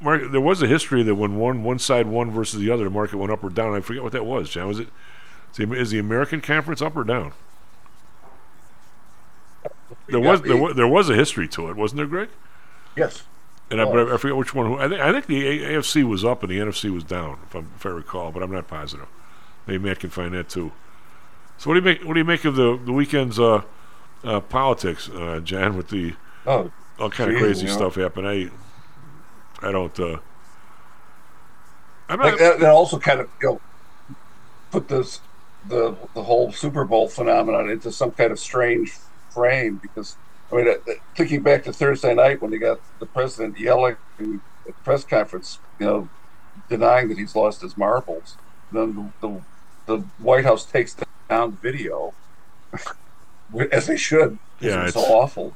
Market. There was a history that when one one side won versus the other, the market went up or down. I forget what that was. John, was it? Is the, is the American Conference up or down? There was there was there was a history to it, wasn't there, Greg? Yes. And I, but I, I forget which one. Who, I think I think the A- AFC was up and the NFC was down, if, I'm, if I recall, but I'm not positive. Maybe Matt can find that too. So what do you make? What do you make of the the weekend's uh, uh, politics, uh, John? With the Oh, all kind of crazy you know. stuff happen. I I don't. Uh, I'm Like not. that, that also kind of you know, put this the the whole Super Bowl phenomenon into some kind of strange frame because I mean, thinking back to Thursday night when they got the president yelling at the press conference, you know, denying that he's lost his marbles, then the the, the White House takes down the video, as they should. Yeah, it's so awful.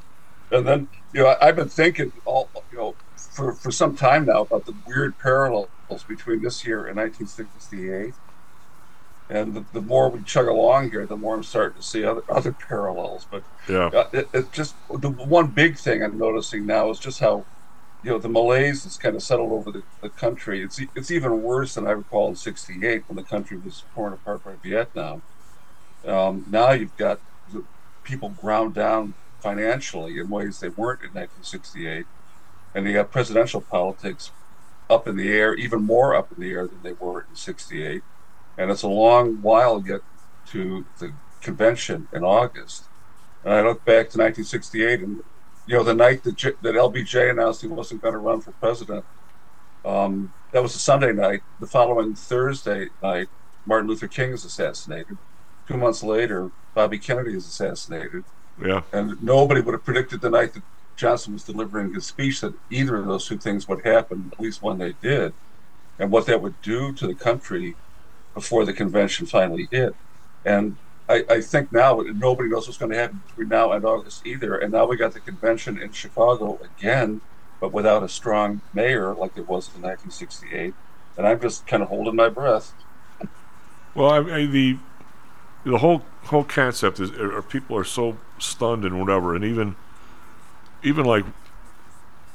And then you know, I've been thinking all you know for for some time now about the weird parallels between this year and 1968. And the, the more we chug along here, the more I'm starting to see other other parallels. But Yeah. uh, it, it just the one big thing I'm noticing now is just how you know the malaise has kind of settled over the, the country. It's it's even worse than I recall in '68 when the country was torn apart by Vietnam. Um, now you've got the people ground down financially in ways they weren't in 1968, and you got presidential politics up in the air, even more up in the air than they were in '68. And it's a long while yet to the convention in August. And I look back to 1968, and you know the night that J- that LBJ announced he wasn't going to run for president. Um, that was a Sunday night. The following Thursday night, Martin Luther King is assassinated. Two months later, Bobby Kennedy is assassinated. Yeah. And nobody would have predicted the night that Johnson was delivering his speech that either of those two things would happen, at least when they did, and what that would do to the country before the convention finally hit. And I, I think now nobody knows what's going to happen between now and August either. And now we got the convention in Chicago again, but without a strong mayor like it was in 1968. And I'm just kind of holding my breath. Well, I, I, the the whole whole concept is, or people are so stunned and whatever, and even even like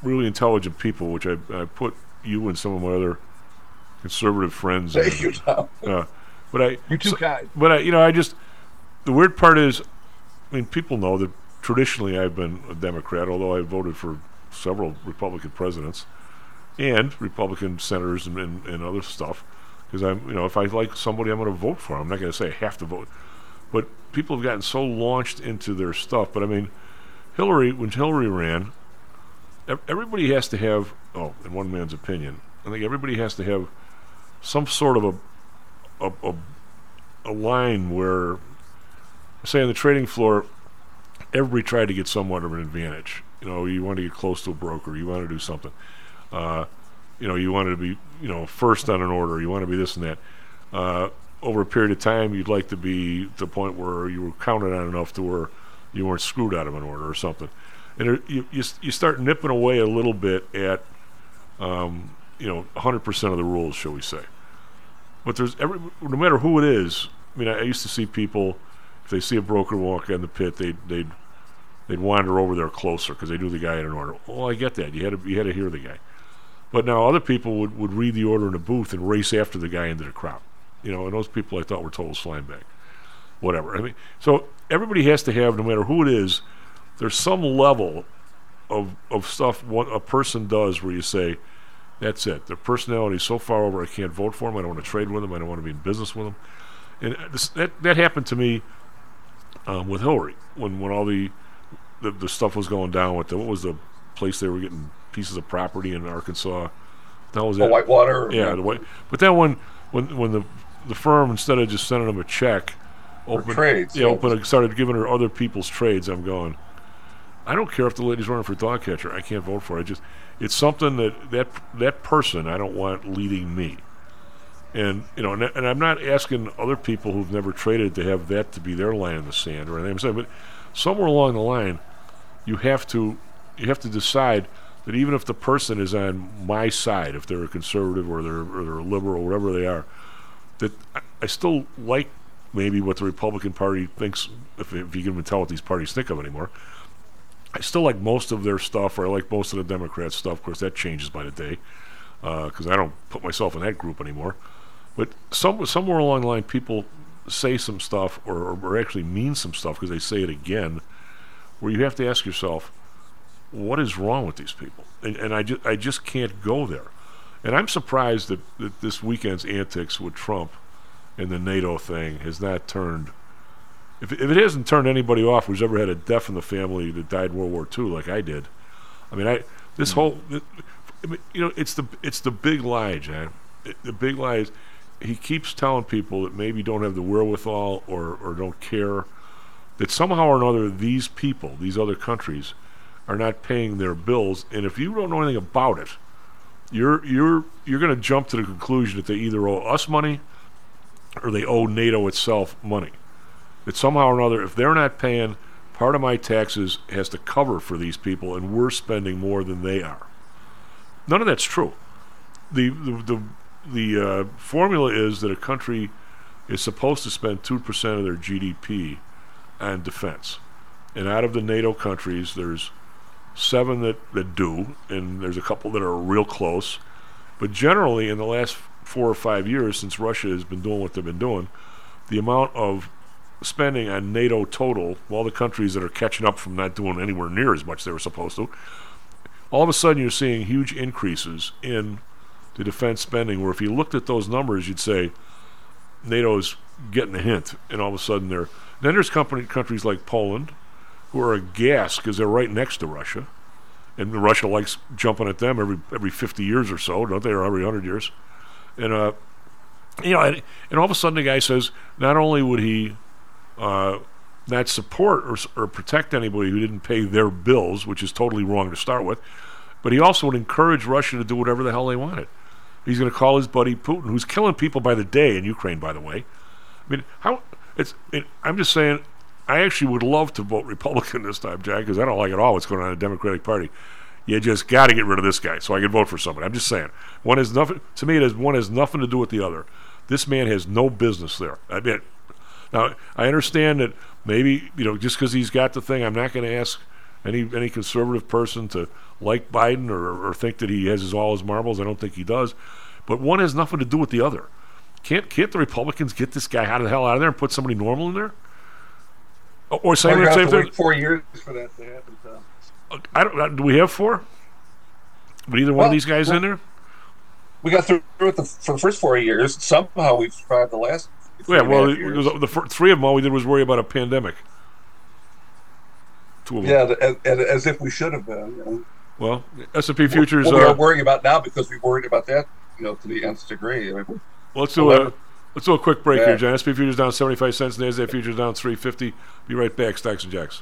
really intelligent people, which I, I put you and some of my other conservative friends. Thank you, Tom. Uh, but I, You're too so- kind. But I, you know, I just the weird part is, I mean, people know that traditionally I've been a Democrat, although I voted for several Republican presidents and Republican senators and, and, and other stuff. Because I'm, you know, if I like somebody, I'm going to vote for. Them. I'm not going to say I have to vote. But people have gotten so launched into their stuff. But I mean, Hillary, when Hillary ran, everybody has to have, oh, in one man's opinion, I think everybody has to have some sort of a a, a, a line where, say, on the trading floor, everybody tried to get somewhat of an advantage. You know, you want to get close to a broker, you want to do something. Uh, you know, you wanted to be, you know, first on an order, you want to be this and that. Uh, over a period of time, you'd like to be to the point where you were counted on enough to where you weren't screwed out of an order or something. And it, you, you, you start nipping away a little bit at, um, you know, 100% of the rules, shall we say. But there's every, no matter who it is. I mean, I, used to see people, if they see a broker walk in the pit, they'd they'd they'd wander over there closer because they knew the guy had an order. Well, I get that. You had to you had to hear the guy. But now other people would, would read the order in the booth and race after the guy into the crowd. You know, and those people I thought were total slime bag. Whatever. I mean, so everybody has to have, no matter who it is, there's some level of of stuff what a person does where you say, that's it. Their personality is so far over, I can't vote for them. I don't want to trade with them. I don't want to be in business with them. And uh, this, that that happened to me um, with Hillary when when all the, the the stuff was going down with the what was the place they were getting pieces of property in Arkansas. That was Oh, it. Whitewater? Yeah, the white. But then when when when the the firm instead of just sending them a check, opened, trades, yeah, yeah. opened, started giving her other people's trades. I'm going. I don't care if the lady's running for dog catcher. I can't vote for it. I just it's something that that that person I don't want leading me. And you know, and, and I'm not asking other people who've never traded to have that to be their line in the sand or anything. I'm saying, but somewhere along the line, you have to you have to decide that even if the person is on my side, if they're a conservative or they're or they're a liberal or whatever they are, that I, I still like maybe what the Republican Party thinks. If, if you can even tell what these parties think of anymore, I still like most of their stuff, or I like most of the Democrat stuff. Of course, that changes by the day uh, because I don't put myself in that group anymore. But some somewhere along the line, people say some stuff, or, or actually mean some stuff because they say it again, where you have to ask yourself, what is wrong with these people? And, and I just I just can't go there. And I'm surprised that, that this weekend's antics with Trump and the NATO thing has not turned. If, if it hasn't turned anybody off who's ever had a death in the family that died in World War II, like I did, I mean, I this mm. whole, I mean, you know, it's the it's the big lie, John. It, the big lie is he keeps telling people that maybe don't have the wherewithal or or don't care that somehow or another these people, these other countries, are not paying their bills, and if you don't know anything about it, you're you're you're going to jump to the conclusion that they either owe us money or they owe NATO itself money. That somehow or another, if they're not paying, part of my taxes has to cover for these people, and we're spending more than they are. None of that's true. The the the, the uh, formula is that a country is supposed to spend two percent of their GDP on defense, and out of the NATO countries, there's seven that, that do, and there's a couple that are real close. But generally, in the last four or five years, since Russia has been doing what they've been doing, the amount of spending on NATO total, all the countries that are catching up from not doing anywhere near as much as they were supposed to, all of a sudden you're seeing huge increases in the defense spending. Where if you looked at those numbers, you'd say NATO's getting a hint, and all of a sudden they're then there's company, countries like Poland who are aghast because they're right next to Russia, and Russia likes jumping at them every every 50 years or so, don't they, or every 100 years, and uh, you know, and, and all of a sudden the guy says not only would he uh, not support or, or protect anybody who didn't pay their bills, which is totally wrong to start with, but he also would encourage Russia to do whatever the hell they wanted. He's going to call his buddy Putin, who's killing people by the day in Ukraine, by the way. I mean, how it's. It, I'm just saying. I actually would love to vote Republican this time, Jack, because I don't like at all what's going on in the Democratic Party. You just got to get rid of this guy so I can vote for somebody. I'm just saying. One has nothing to me. It has one has nothing to do with the other. This man has no business there. I mean, Now, I understand that maybe you know just because he's got the thing, I'm not going to ask any any conservative person to like Biden or, or think that he has his, all his marbles. I don't think he does. But one has nothing to do with the other. Can't can't the Republicans get this guy out of the hell out of there and put somebody normal in there? Or- Or Well, same same thing. four years for that to happen. Tom. I don't. uh, Do we have four? But either one of these guys well- in there? We got through with the for the first four years. Somehow we've survived the last. Three Yeah. Well, half the, years. the, the three of them, all we did was worry about a pandemic. Two of them. yeah, the- as, as as if we should have been. You know. Well, S and P futures. What we uh, are worrying about now because we worried about that, you know, to the nth degree. I mean, Well, let's do a let's do a quick break Yeah. here, John. SP futures down seventy five cents. Nasdaq futures down three fifty. Be right back. Stocks and Jocks.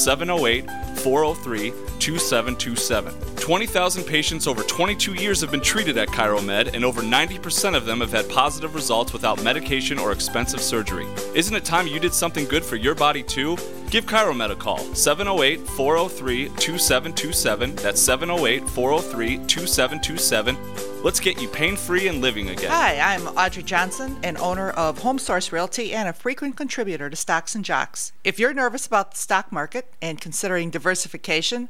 708 403 2727. 20,000 patients over 22 years have been treated at ChiroMed, and over 90% of them have had positive results without medication or expensive surgery. Isn't it time you did something good for your body too? Give ChiroMed a call, 708 403 2727. That's 708 403 2727. Let's get you pain free and living again. Hi, I'm Audrey Johnson, an owner of Home Source Realty and a frequent contributor to Stocks and Jocks. If you're nervous about the stock market and considering diversification,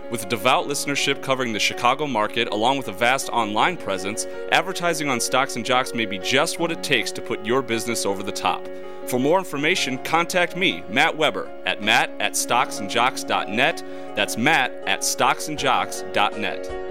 With devout listenership covering the Chicago market, along with a vast online presence, advertising on Stocks and Jocks may be just what it takes to put your business over the top. For more information, contact me, Matt Weber, at matt at stocksandjocks.net. That's matt at stocksandjocks.net.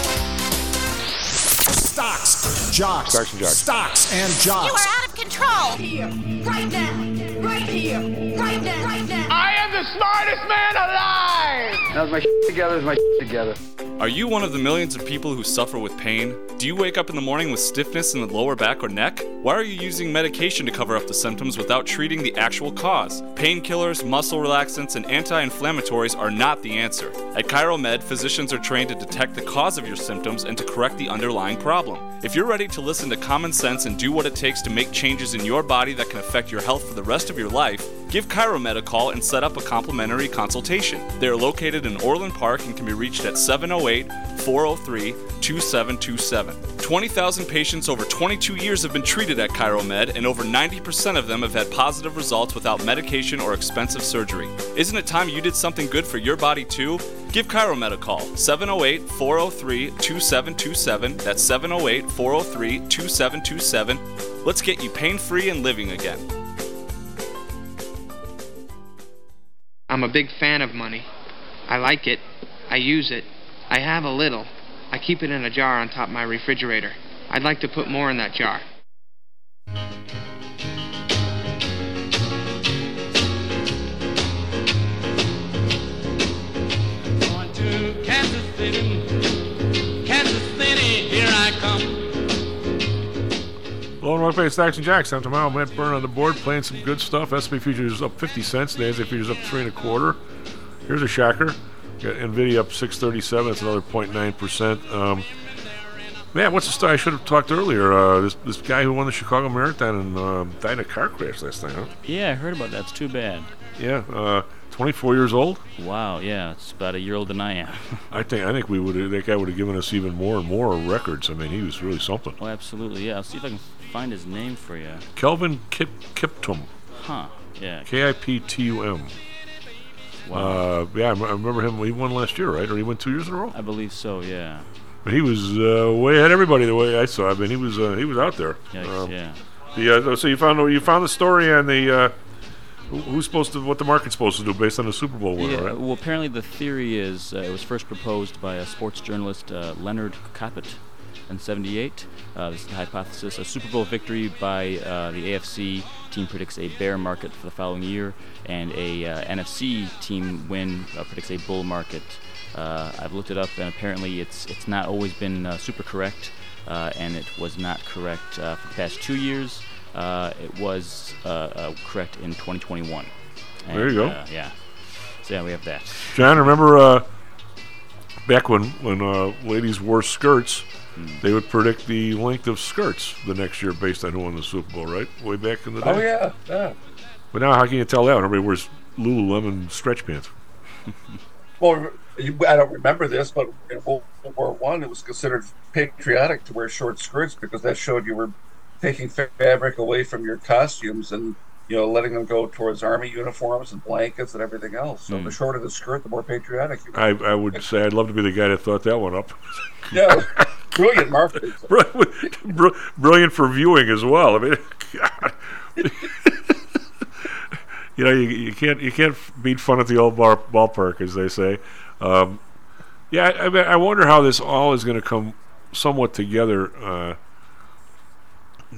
Stocks, jocks, Stocks and jocks. stocks and jocks. You are out of control. Here, right now, right here, right now, right now. I am the smartest man alive! How's my together? Is my together? Are you one of the millions of people who suffer with pain? Do you wake up in the morning with stiffness in the lower back or neck? Why are you using medication to cover up the symptoms without treating the actual cause? Painkillers, muscle relaxants, and anti inflammatories are not the answer. At ChiroMed, physicians are trained to detect the cause of your symptoms and to correct the underlying problem. If you're ready to listen to common sense and do what it takes to make changes in your body that can affect your health for the rest of your life, give ChiroMed a call and set up a complimentary consultation. They are located in Orland Park and can be reached at 708 403 2727. 20,000 patients over 22 years have been treated at ChiroMed, and over 90% of them have had positive results without medication or expensive surgery. Isn't it time you did something good for your body too? Give ChiroMed a call, 708 403 2727. That's 708 708 403 2727. Let's get you pain free and living again. I'm a big fan of money. I like it. I use it. I have a little. I keep it in a jar on top of my refrigerator. I'd like to put more in that jar. Kansas City. Low and Workplace Stocks and Jocks down tomorrow. Matt Burn on the board playing some good stuff. SP futures up 50 cents. NASDAQ futures up three and a quarter. Here's a shacker. Got Nvidia up 637. That's another 0.9 percent. Um, man, what's the story? I should have talked earlier. Uh, this this guy who won the Chicago Marathon and uh, died in um, a car crash last night. Huh? Yeah, I heard about that. It's too bad. Yeah. Uh, 24 years old. Wow, yeah, it's about a year older than I am. I think I think we would that guy would have given us even more and more records. I mean, he was really something. oh, absolutely. Yeah, I'll see if I can find his name for you. Kelvin Kip Kiptum. Huh. Yeah. K I P T U M. Wow. Uh, yeah, I remember him. He won last year, right? Or he won two years in a row. I believe so. Yeah. But he was uh, way ahead of everybody the way I saw. I mean, he was uh, he was out there. Yikes, Um, yeah. The uh, so you found you found the story on the uh, who- who's supposed to what the market's supposed to do based on the Super Bowl winner, Yeah, right? well, apparently the theory is uh, it was first proposed by a sports journalist, uh, Leonard Koppett, in '78. Uh, this is the hypothesis: a Super Bowl victory by uh, the AFC team predicts a bear market for the following year, and a uh, NFC team win uh, predicts a bull market. Uh, I've looked it up, and apparently it's it's not always been uh, super correct, uh, and it was not correct uh, for the past two years. Uh, it was uh, uh, correct in 2021. There you go. uh, yeah. So yeah, we have that. John, remember uh, back when when uh, ladies wore skirts, Hmm. they would predict the length of skirts the next year based on who won the Super Bowl, right? Way back in the day. Oh yeah, yeah. But now, how can you tell that? when Everybody wears Lululemon stretch pants. Well, you, I don't remember this, but in World War One, it was considered patriotic to wear short skirts because that showed you were taking fabric away from your costumes and you know letting them go towards army uniforms and blankets and everything else. So Hmm. the shorter the skirt, the more patriotic you. I, I would say I'd love to be the guy that thought that one up. Yeah, brilliant marketing. Br- Brilliant for viewing as well. I mean, God. you know, you, you can't you can't beat fun at the old bar, ballpark, as they say. Um, yeah, I, I, mean, I wonder how this all is going to come somewhat together, uh,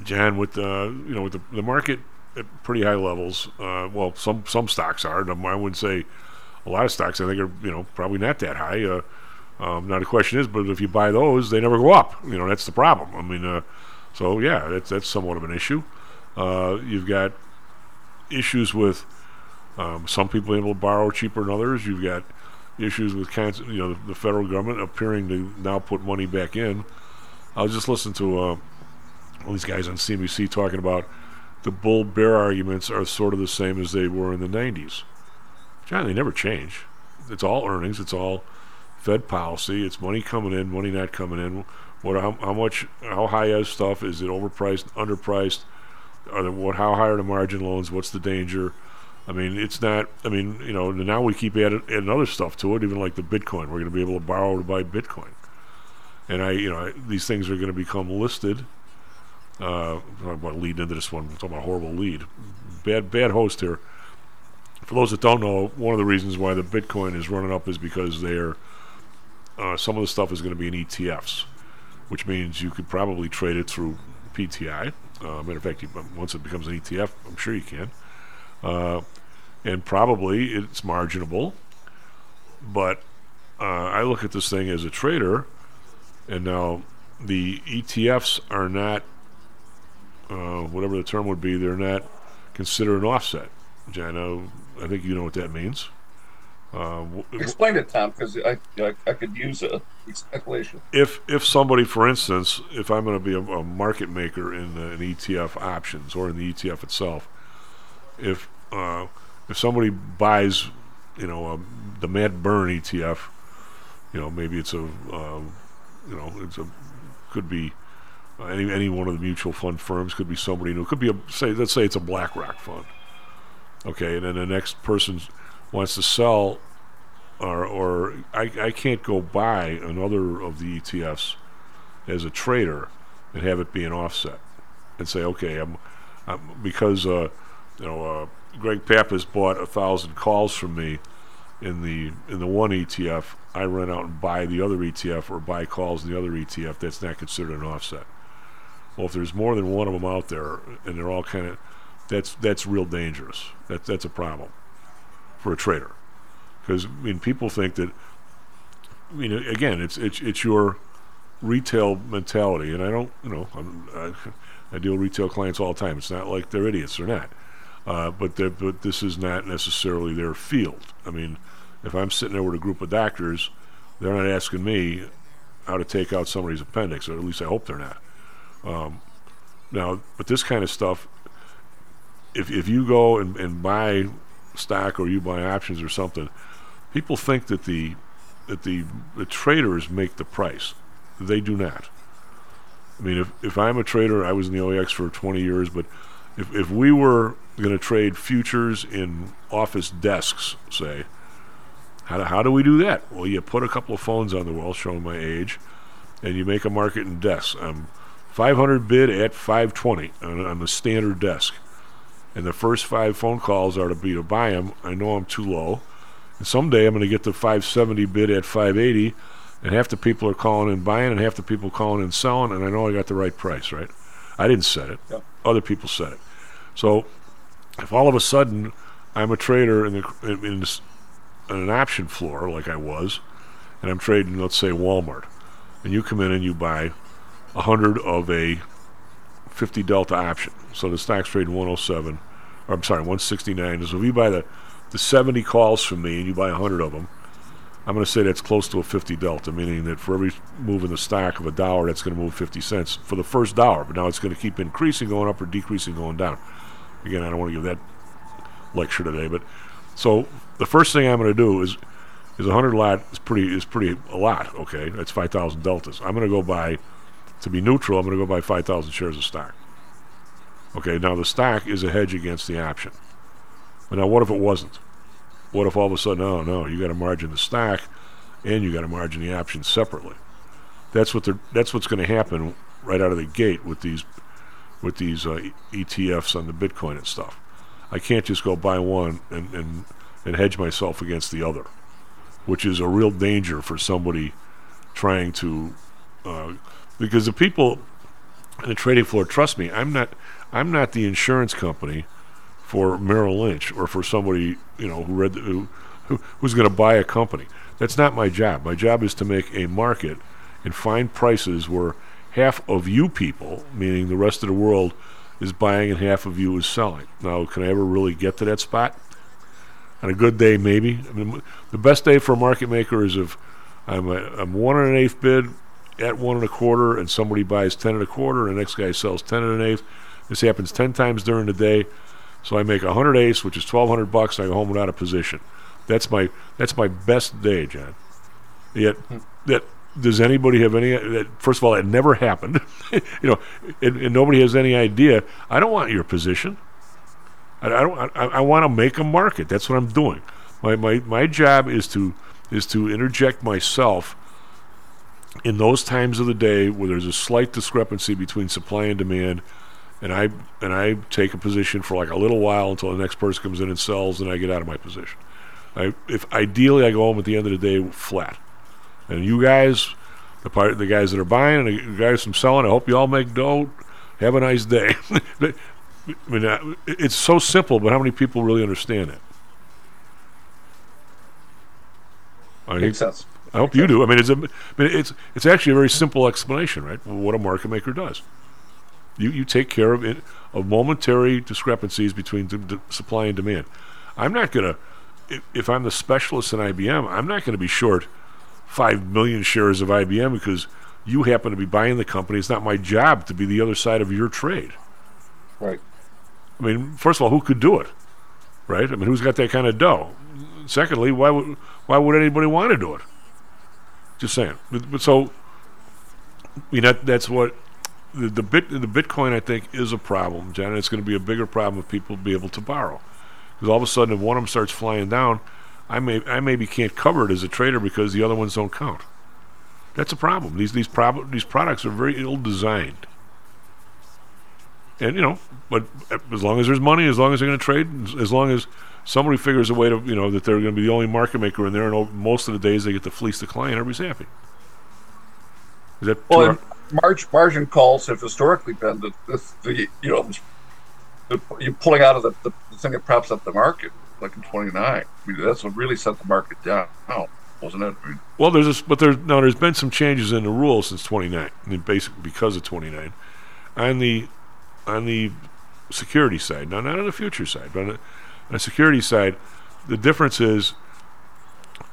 John. With the you know with the, the market at pretty high levels. Uh, well, some some stocks are. I wouldn't say a lot of stocks. I think are you know probably not that high. Uh, um, now the question is, but if you buy those, they never go up. You know that's the problem. I mean, uh, so yeah, that's that's somewhat of an issue. Uh, you've got issues with um, some people able to borrow cheaper than others. You've got issues with kinds you know the, the federal government appearing to now put money back in. I was just listening to uh, all these guys on CNBC talking about the bull bear arguments are sort of the same as they were in the 90s. John, they never change. It's all earnings. It's all Fed policy. It's money coming in, money not coming in. What, how, how much, how high is stuff? Is it overpriced, underpriced? Are there, what, how high are the margin loans? What's the danger? I mean, it's not. I mean, you know, now we keep adding, adding other stuff to it, even like the Bitcoin. We're going to be able to borrow to buy Bitcoin, and I, you know, these things are going to become listed. Uh, I'm about to lead into this one. I'm talking about a horrible lead. Bad, bad host here. For those that don't know, one of the reasons why the Bitcoin is running up is because they're uh, some of the stuff is going to be in ETFs, which means you could probably trade it through PTI. Uh, matter of fact, you, once it becomes an ETF, I'm sure you can. Uh, and probably it's marginable. But uh, I look at this thing as a trader, and now the ETFs are not, uh, whatever the term would be, they're not considered an offset. Jano, I think you know what that means. Uh, w- Explain it, Tom, because I, I I could use a explanation. if if somebody, for instance, if I'm going to be a, a market maker in uh, an ETF options or in the ETF itself, if uh, if somebody buys, you know, um, the Matt Burn ETF, you know, maybe it's a, um, you know, it's a could be uh, any any one of the mutual fund firms, could be somebody new, could be a say let's say it's a BlackRock fund, okay, and then the next person wants to sell or or I, I can't go buy another of the ETFs as a trader and have it be an offset and say okay I'm, I'm because uh, you know uh, Greg Pappas bought a thousand calls from me in the in the one ETF I run out and buy the other ETF or buy calls in the other ETF that's not considered an offset well if there's more than one of them out there and they're all kind of that's that's real dangerous that, that's a problem for a trader because I mean people think that I mean again it's it's it's your retail mentality and I don't you know I, I deal with retail clients all the time. It's not like they're idiots. They're not. Uh, but but this is not necessarily their field. I mean, if I'm sitting there with a group of doctors, they're not asking me how to take out somebody's appendix, or at least I hope they're not. Um, now, but this kind of stuff, if if you go and, and buy stock or you buy options or something, people think that the that the the traders make the price. They do not. I mean, if if I'm a trader, I was in the OEX for 20 years, but if if we were going to trade futures in office desks, say, how do, how do we do that? Well, you put a couple of phones on the wall showing my age, and you make a market in desks. I'm 500 bid at 520 on, on the standard desk. And the first five phone calls are to be to buy them. I know I'm too low. And someday I'm going to get the 570 bid at 580, and half the people are calling and buying, and half the people calling and selling, and I know I got the right price, right? I didn't set it. Yep. Other people set it. So if all of a sudden I'm a trader in, the, in, in, this, in an option floor like I was, and I'm trading, let's say, Walmart, and you come in and you buy 100 of a 50 delta option. So the stock's trading 107, or I'm sorry, 169. So if you buy the, the 70 calls from me and you buy 100 of them, I'm going to say that's close to a 50 delta, meaning that for every move in the stock of a dollar, that's going to move 50 cents for the first dollar. But now it's going to keep increasing, going up, or decreasing, going down. Again, I don't want to give that lecture today, but so the first thing I'm going to do is is 100 lot is pretty is pretty a lot. Okay, that's 5,000 deltas. I'm going to go buy to be neutral. I'm going to go buy 5,000 shares of stock. Okay, now the stock is a hedge against the option. But now, what if it wasn't? What if all of a sudden, oh no, you got to margin the stock, and you got to margin the option separately? That's what that's what's going to happen right out of the gate with these with these uh, ETFs on the Bitcoin and stuff. I can't just go buy one and, and and hedge myself against the other, which is a real danger for somebody trying to uh, because the people in the trading floor trust me. I'm not I'm not the insurance company for Merrill Lynch or for somebody you know who read the, who, who who's going to buy a company. That's not my job. My job is to make a market and find prices where half of you people, meaning the rest of the world, is buying and half of you is selling. Now, can I ever really get to that spot? On a good day, maybe. I mean, the best day for a market maker is if I'm a, I'm one and an eighth bid at one and a quarter, and somebody buys ten and a quarter, and the next guy sells ten and an eighth. This happens ten times during the day, so I make a hundred eighths, which is twelve hundred bucks, and I go home without a position. That's my that's my best day, John. Yet hmm. that does anybody have any? That, first of all, it never happened. you know, and, and, nobody has any idea. I don't want your position. I, I don't. I, I want to make a market. That's what I'm doing. My my my job is to is to interject myself in those times of the day where there's a slight discrepancy between supply and demand, and I and I take a position for like a little while until the next person comes in and sells, and I get out of my position. I, if ideally I go home at the end of the day flat. And you guys, the part, the guys that are buying and the guys from selling, I hope you all make dough. Have a nice day. I mean, it's so simple, but how many people really understand it? I Makes sense. I hope you do. I mean, it's a, I mean, it's it's actually a very simple explanation, right? What a market maker does. You you take care of it, of momentary discrepancies between supply and demand. I'm not gonna, if, if I'm the specialist in IBM, I'm not going to be short 5 million shares of IBM because you happen to be buying the company. It's not my job to be the other side of your trade. Right. I mean, first of all, who could do it? Right? I mean, who's got that kind of dough? Secondly, why would why would anybody want to do it? Just saying. But, so, you know, that, that's what the, the bit the Bitcoin I think is a problem, John. It's going to be a bigger problem if people be able to borrow, because all of a sudden, if one of them starts flying down, I may I maybe can't cover it as a trader because the other ones don't count. That's a problem. These these prob- these products are very ill designed. And you know, but uh, as long as there's money, as long as they're going to trade, as long as somebody figures a way to you know that they're going to be the only market maker in there, and most of the days they get to fleece the client, everybody's happy. Is that well? Margin, margin calls have historically been the, the, the you know the, you pulling out of the, the, thing that props up the market like in 29. I mean, that's what really set the market down, wasn't it? I mean, well, there's this, but there's no, there's been some changes in the rules since 29. I mean, basically because of 29. On the on the security side, now not on the future side, but on the, the security side, the difference is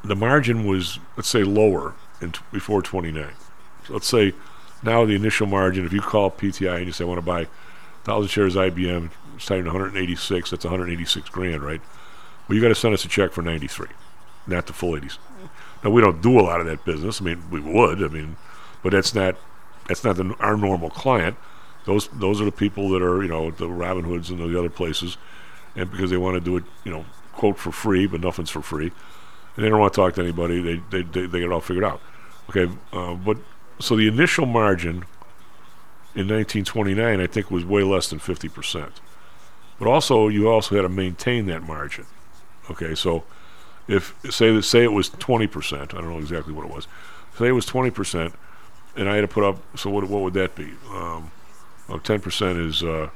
the margin was let's say lower in t- before 29. So let's say now the initial margin, if you call PTI and you say I want to buy thousand shares IBM, it's tied in 186. That's 186 grand, right? Well, you got to send us a check for 93, not the full 80s. Now we don't do a lot of that business. I mean, we would. I mean, but that's not that's not the, our normal client. Those those are the people that are you know the Robin Hoods and the other places, and because they want to do it, you know, quote for free, but nothing's for free, and they don't want to talk to anybody. They they they, they get it all figured out. Okay, uh, but so the initial margin in 1929, I think, was way less than 50 percent. But also, you also had to maintain that margin. Okay, so if say that say it was 20 percent, I don't know exactly what it was. Say it was 20 percent, and I had to put up. So what what would that be? Um, well, 10 percent is uh,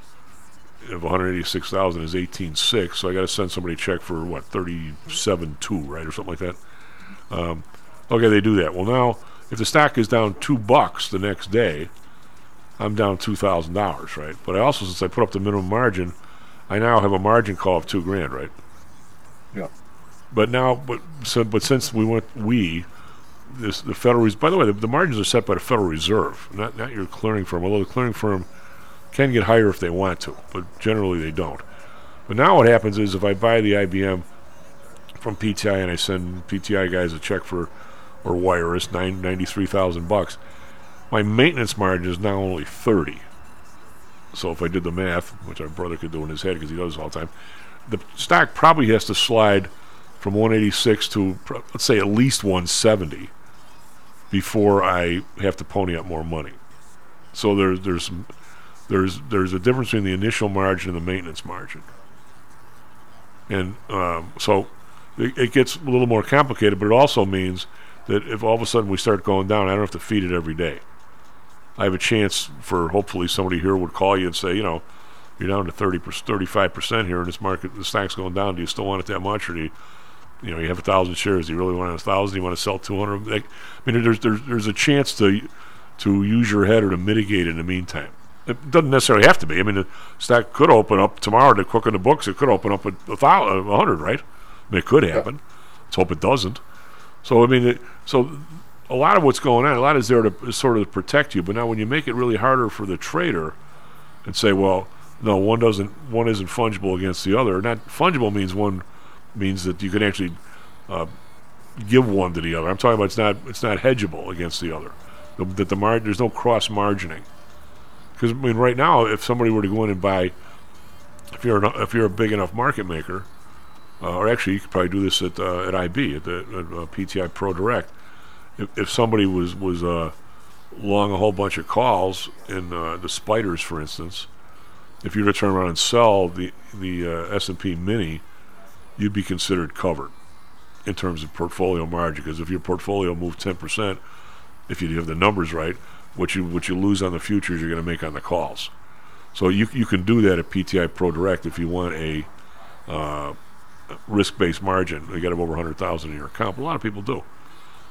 of 186,000 is 18.6. So I got to send somebody a check for what 37.2, right, or something like that. Um, okay, they do that. Well, now if the stock is down two bucks the next day, I'm down two thousand dollars, right? But I also, since I put up the minimum margin, I now have a margin call of two grand, right? Yeah. But now, but so, but since we went, we, this the Federal. Res- By the way, the, the margins are set by the Federal Reserve, not not your clearing firm. Although the clearing firm can get higher if they want to, but generally they don't. But now what happens is if I buy the IBM from PTI and I send PTI guys a check for or wire us nine ninety three thousand bucks, my maintenance margin is now only thirty. So if I did the math, which our brother could do in his head because he does all the time, the stock probably has to slide from 186 to let's say at least 170 before I have to pony up more money. So there's there's there's there's a difference between the initial margin and the maintenance margin, and um, so it, it gets a little more complicated. But it also means that if all of a sudden we start going down, I don't have to feed it every day. I have a chance for hopefully somebody here would call you and say, you know, you're down to 30 35 percent here in this market. The stock's going down. Do you still want it that much, or do you, you know, you have a thousand shares? Do you really want a thousand? Do you want to sell 200? I mean, there's there's there's a chance to to use your head or to mitigate in the meantime. It doesn't necessarily have to be. I mean, the stock could open up tomorrow to cook in the books. It could open up at a thousand, a hundred, right? I mean, it could happen. Let's hope it doesn't. So I mean, it, so a lot of what's going on, a lot is there to sort of protect you. But now, when you make it really harder for the trader, and say, well, no, one doesn't, one isn't fungible against the other. Not fungible means one means that you can actually uh, give one to the other. I'm talking about it's not it's not hedgeable against the other. The, that the mar- there's no cross margining. Because I mean, right now, if somebody were to go in and buy, if you're an, if you're a big enough market maker, uh, or actually you could probably do this at uh, at IB at the at, uh, PTI Pro Direct. If, if somebody was was uh, long a whole bunch of calls in uh, the spiders, for instance, if you were to turn around and sell the the S and P Mini, you'd be considered covered in terms of portfolio margin. Because if your portfolio moved ten percent, if you have the numbers right, what you what you lose on the futures, you're going to make on the calls. So you you can do that at PTI Pro Direct if you want a uh, risk-based margin. You got to have over 100,000 in your account. But a lot of people do.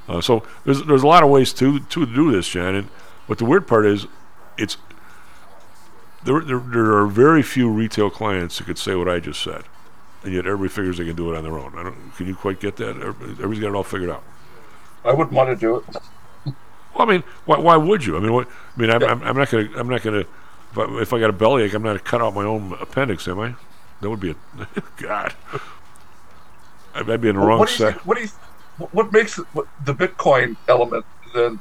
Uh, so there's there's a lot of ways to to do this, Shannon. But the weird part is, it's there, there there are very few retail clients that could say what I just said, and yet everybody figures they can do it on their own. I don't. Can you quite get that? Everybody- Everybody's got it all figured out. I wouldn't want to do it. Well, I mean, why, why would you? I mean, what, I mean, I'm, I'm, I'm not gonna, I'm not gonna. If I, if I got a bellyache, I'm not gonna cut out my own appendix, am I? That would be a God. I'd be in the Well, wrong what do you side. what do you what makes the Bitcoin element then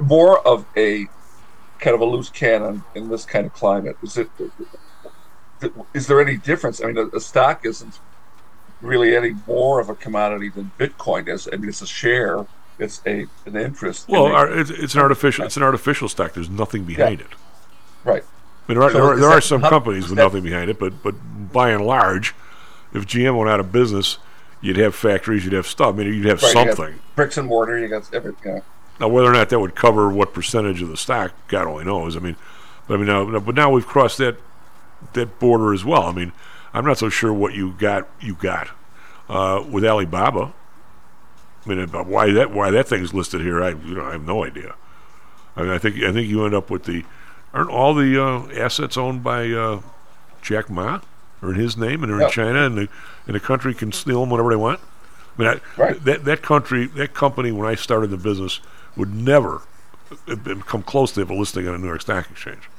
more of a kind of a loose cannon in this kind of climate? Is it is there any difference? I mean, a, a stock isn't really any more of a commodity than Bitcoin is. I mean, it's a share, it's a an interest. in Well, a- it's, it's an artificial, it's an artificial stock. There's nothing behind it. right. I mean, there are, So there are, there are some companies with that- nothing behind it, but but by and large, if GM went out of business, you'd have factories, you'd have stuff. I mean, you'd have Right, you something. bricks and mortar. You got everything. Yeah. Now, whether or not that would cover what percentage of the stock, God only knows. I mean, but I mean, now, but now we've crossed that that border as well. I mean, I'm not so sure what you got. You got uh, with Alibaba. I mean, about why that why that thing's listed here, I you know I have no idea. I mean, I think I think you end up with the aren't all the uh, assets owned by uh, Jack Ma or in his name, and they're Yeah. in China, and the and the country can steal them whenever they want. I mean, I, that that country, that company, when I started the business, would never come close to have a listing on a New York Stock Exchange.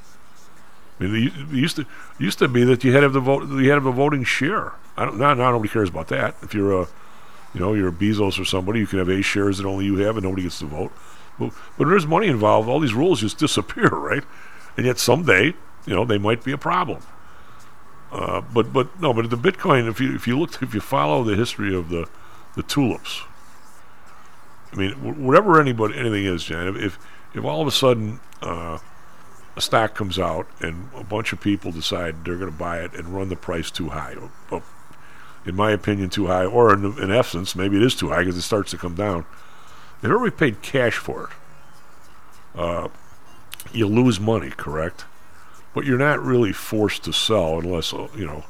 I mean, it it used to used to be that you had to have the vote, you had to have a voting share. I don't now, now nobody cares about that. If you're a, you know, you're a Bezos or somebody, you can have A shares that only you have, and nobody gets to vote. But, but there's money involved. All these rules just disappear, right? And yet someday, you know, they might be a problem. Uh, but but no, but the Bitcoin, if you if you look if you follow the history of the the tulips, I mean, wh- whatever anybody anything is, Jan, if if, all of a sudden uh, a stock comes out and a bunch of people decide they're going to buy it and run the price too high, in my opinion, too high, or in, in essence, maybe it is too high because it starts to come down. If everybody paid cash for it, uh, you lose money, correct? But you're not really forced to sell unless uh, you know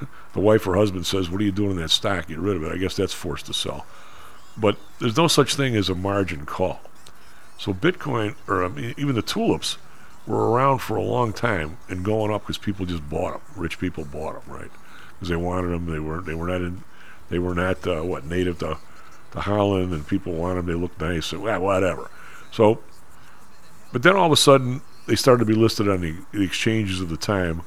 the wife or husband says, "What are you doing in that stock? Get rid of it." I guess that's forced to sell. But there's no such thing as a margin call. So Bitcoin, or I mean, even the tulips, were around for a long time and going up because people just bought them. Rich people bought them, right? Because they wanted them. They were they were not in, they were not uh, what native to to Holland, and people wanted them. They looked nice, and whatever. So, but then all of a sudden they started to be listed on the, the exchanges of the time,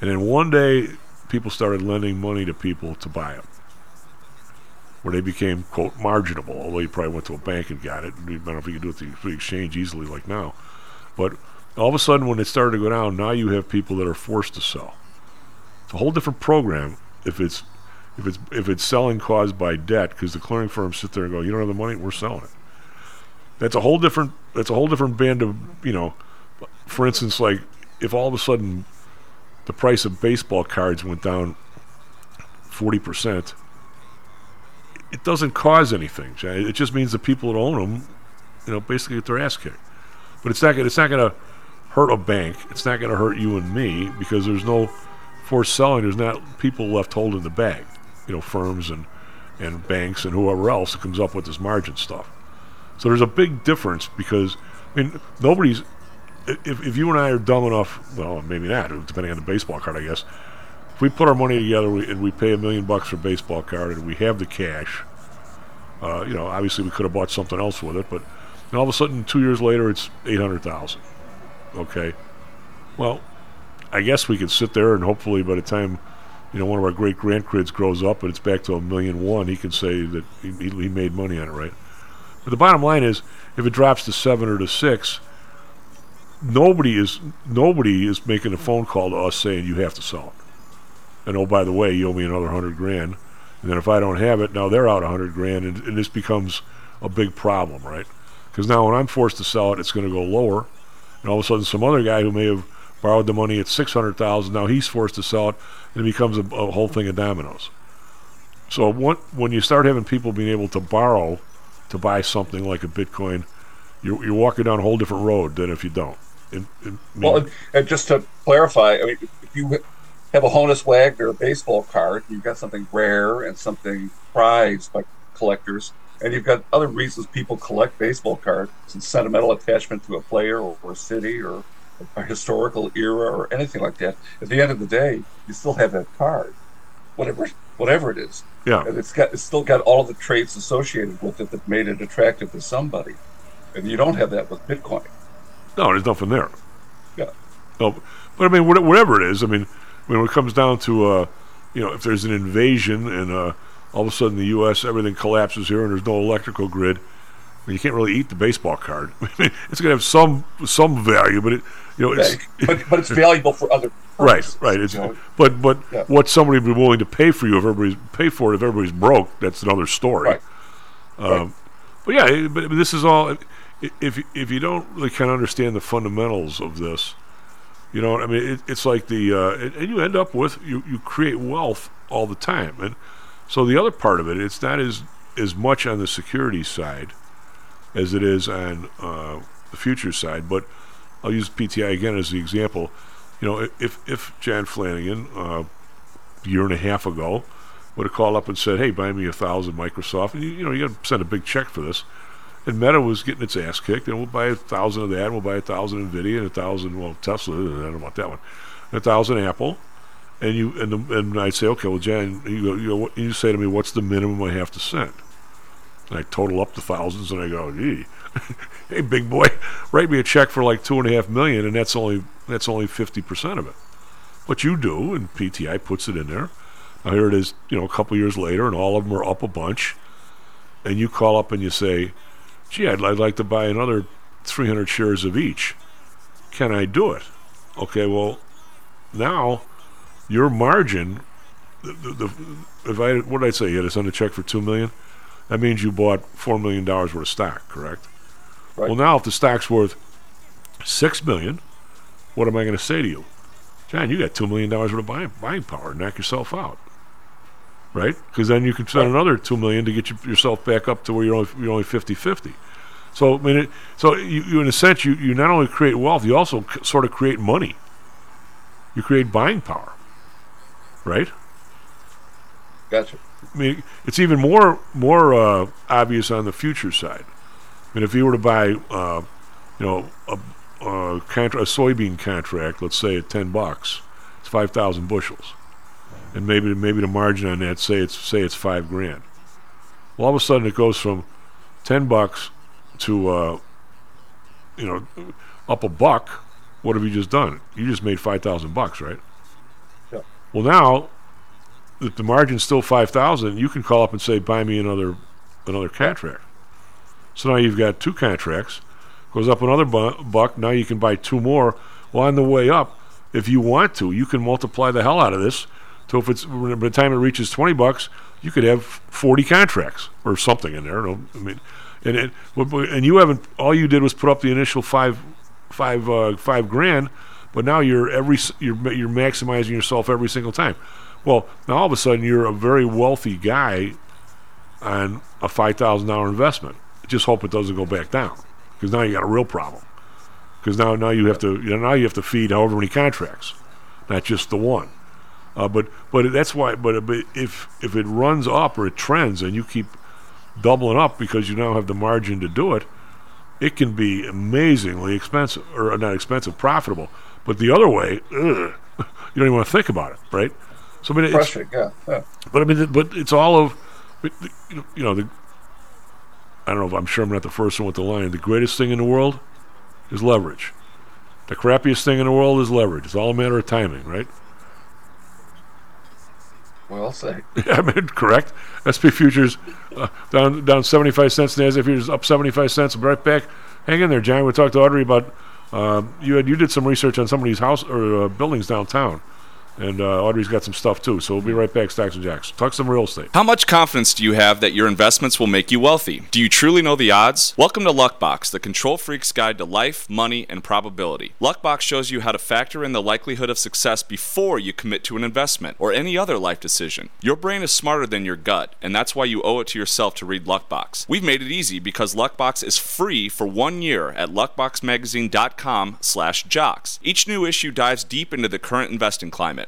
and then one day people started lending money to people to buy them where they became quote marginable. Although you probably went to a bank and got it. I don't know if you could do it through the exchange easily like now, but all of a sudden when it started to go down, now you have people that are forced to sell. It's a whole different program if it's if it's if it's selling caused by debt because the clearing firms sit there and go, you don't have the money, we're selling it. That's a whole different. That's a whole different band of you know. For instance, like if all of a sudden the price of baseball cards went down forty percent it doesn't cause anything. It just means the people that own them, you know, basically get their ass kicked. But it's not. It's not going to hurt a bank. It's not going to hurt you and me because there's no forced selling. There's not people left holding the bag. You know, firms and and banks and whoever else that comes up with this margin stuff. So there's a big difference because I mean nobody's. If, if you and I are dumb enough, well, maybe not, depending on the baseball card, I guess. If we put our money together and we pay a million bucks for a baseball card and we have the cash, uh, you know, obviously we could have bought something else with it, but all of a sudden, two years later, it's eight hundred thousand. Okay, well, I guess we could sit there and hopefully by the time, you know, one of our great grandkids grows up and it's back to a million one, he can say that he, he made money on it, right? But the bottom line is, if it drops to seven or to six, nobody is nobody is making a phone call to us saying you have to sell it. And oh, by the way, you owe me another hundred grand. And then if I don't have it, now they're out a hundred grand, and, and this becomes a big problem, right? Because now when I'm forced to sell it, it's going to go lower, and all of a sudden some other guy who may have borrowed the money at six hundred thousand, now he's forced to sell it, and it becomes a, a whole thing of dominoes. So when when you start having people being able to borrow to buy something like a Bitcoin, you're, you're walking down a whole different road than if you don't. Well, and, and just to clarify, I mean, if you have a Honus Wagner baseball card, you've got something rare and something prized by collectors, and you've got other reasons people collect baseball cards and sentimental attachment to a player or, or a city or a historical era or anything like that. At the end of the day, you still have that card, whatever whatever it is. Yeah. And it's got it's still got all of the traits associated with it that made it attractive to somebody. And you don't have that with Bitcoin. No, there's nothing there. Yeah. No, but I mean, whatever it is, I mean, I when it comes down to, uh, you know, if there's an invasion and uh, all of a sudden the U.S. everything collapses here and there's no electrical grid, you can't really eat the baseball card. it's going to have some some value, but it, you know, it's but, but it's valuable for other right, purposes, right. It's you know? but but Yeah. what somebody would be willing to pay for you if everybody's pay for it if everybody's broke, that's another story. Right. Um, But yeah, but, but this is all. If if you don't really kind of understand the fundamentals of this, you know, I mean, it, it's like the uh, and, and you end up with you you create wealth all the time, and so the other part of it, it's not as as much on the security side as it is on uh, the future side. But I'll use PTI again as the example. You know, if if John Flanagan uh, a year and a half ago would have called up and said, "Hey, buy me a thousand Microsoft," and you, you know, you got to send a big check for this, And Meta was getting its ass kicked, and we'll buy a thousand of that, and we'll buy a thousand Nvidia, and a thousand well Tesla, I don't want that one, and a thousand Apple, and you and the, and I'd say, okay, well, Jan, you go, you, go, you say to me, what's the minimum I have to send? And I total up the thousands, and I go, gee, hey, big boy, write me a check for like two and a half million, and that's only that's only fifty percent of it. But you do, and PTI puts it in there. Now here it is, you know, a couple years later, and all of them are up a bunch. And you call up and you say, "Gee, I'd, I'd like to buy another 300 shares of each. Can I do it?" Okay, well, now your margin, the, the, the if I what did I say? You had to send a check for two million. That means you bought four million dollars worth of stock, correct? Right. Well, now if the stock's worth six million, what am I going to say to you, John? You got two million dollars worth of buying buying power. Knock yourself out, right? Because then you can spend another two million to get you, yourself back up to where you're only you're only 50-50. So I mean, it, so you, you in a sense you, you not only create wealth, you also c- sort of create money. You create buying power, right? Gotcha. I mean, it's even more more uh, obvious on the future side. I mean, if you were to buy, uh, you know, a, a, contra- a soybean contract, let's say at ten bucks, it's five thousand bushels, and maybe maybe the margin on that say it's say it's five grand. Well, all of a sudden it goes from ten bucks to uh, you know up a buck. What have you just done? You just made five thousand bucks, right? Yeah. Well, now if the margin's still five thousand, you can call up and say, "Buy me another another contract." So now you've got two contracts. Goes up another bu- buck. Now you can buy two more. Well, on the way up, if you want to, you can multiply the hell out of this. So if it's by the time it reaches twenty bucks, you could have forty contracts or something in there. I mean, and it, and you haven't. All you did was put up the initial five, five, uh, five grand. But now you're every you're you're maximizing yourself every single time. Well, now all of a sudden you're a very wealthy guy on a five thousand dollar investment. Just hope it doesn't go back down, because now you got a real problem. Because now now you have to you know, now you have to feed however many contracts, not just the one. Uh, but but that's why. But, but if if it runs up or it trends and you keep doubling up because you now have the margin to do it, it can be amazingly expensive or not expensive, profitable. But the other way, ugh, you don't even want to think about it, right? So I mean, it's, yeah, yeah. but I mean, but it's all of, you know, you know, the. I don't know if I'm sure I'm not the first one with the line. The greatest thing in the world is leverage. The crappiest thing in the world is leverage. It's all a matter of timing, right? Well said. I mean, correct. SP futures uh, down down 75 cents. Nasdaq futures up 75 cents. I'll be right back. Hang in there, John. We talked to Audrey about um, you had you did some research on some of these house or uh, buildings downtown, and uh, Audrey's got some stuff too. So we'll be right back. Stocks and Jocks. Talk some real estate. How much confidence do you have that your investments will make you wealthy? Do you truly know the odds? Welcome to Luckbox, the control freak's guide to life, money, and probability. Luckbox shows you how to factor in the likelihood of success before you commit to an investment or any other life decision. Your brain is smarter than your gut, and that's why you owe it to yourself to read Luckbox. We've made it easy because Luckbox is free for one year at luckboxmagazine.com/jocks. Each new issue dives deep into the current investing climate,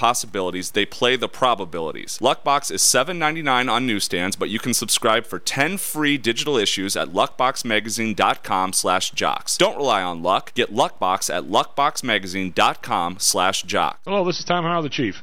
possibilities, they play the probabilities. Luckbox is $7.99 on newsstands, but you can subscribe for 10 free digital issues at luckboxmagazine.com slash jocks. Don't rely on luck. Get Luckbox at luckboxmagazine.com slash jocks. Hello, this is Tom Howell, the Chief.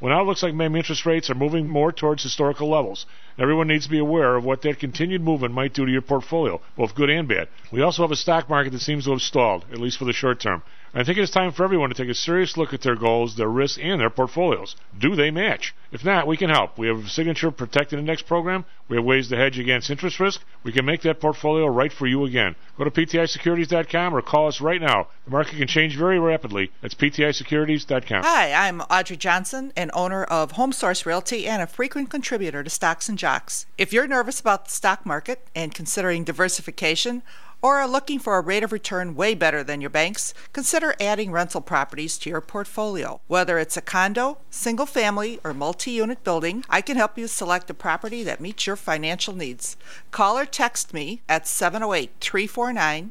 Well, now it looks like maybe interest rates are moving more towards historical levels, Everyone needs to be aware of what that continued movement might do to your portfolio, both good and bad. We also have a stock market that seems to have stalled, at least for the short term. I think it's time for everyone to take a serious look at their goals, their risks, and their portfolios. Do they match? If not, we can help. We have a signature protected index program. We have ways to hedge against interest risk. We can make that portfolio right for you again. Go to PTIsecurities.com or call us right now. The market can change very rapidly. That's PTIsecurities.com. Hi, I'm Audrey Johnson, an owner of Home Source Realty and a frequent contributor to Stocks and Jocks. If you're nervous about the stock market and considering diversification, or are looking for a rate of return way better than your banks, consider adding rental properties to your portfolio. Whether it's a condo, single family, or multi unit building, I can help you select a property that meets your financial needs. Call or text me at 708 349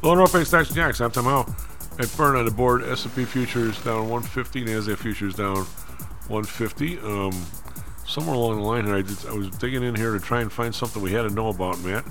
Hello, Norfolk Stocks Jocks. I'm Tom Howell. At Burn on the board, S&P futures down 150, Nasdaq futures down 150. Um, somewhere along the line here, I, did, I was digging in here to try and find something we had to know about, Matt.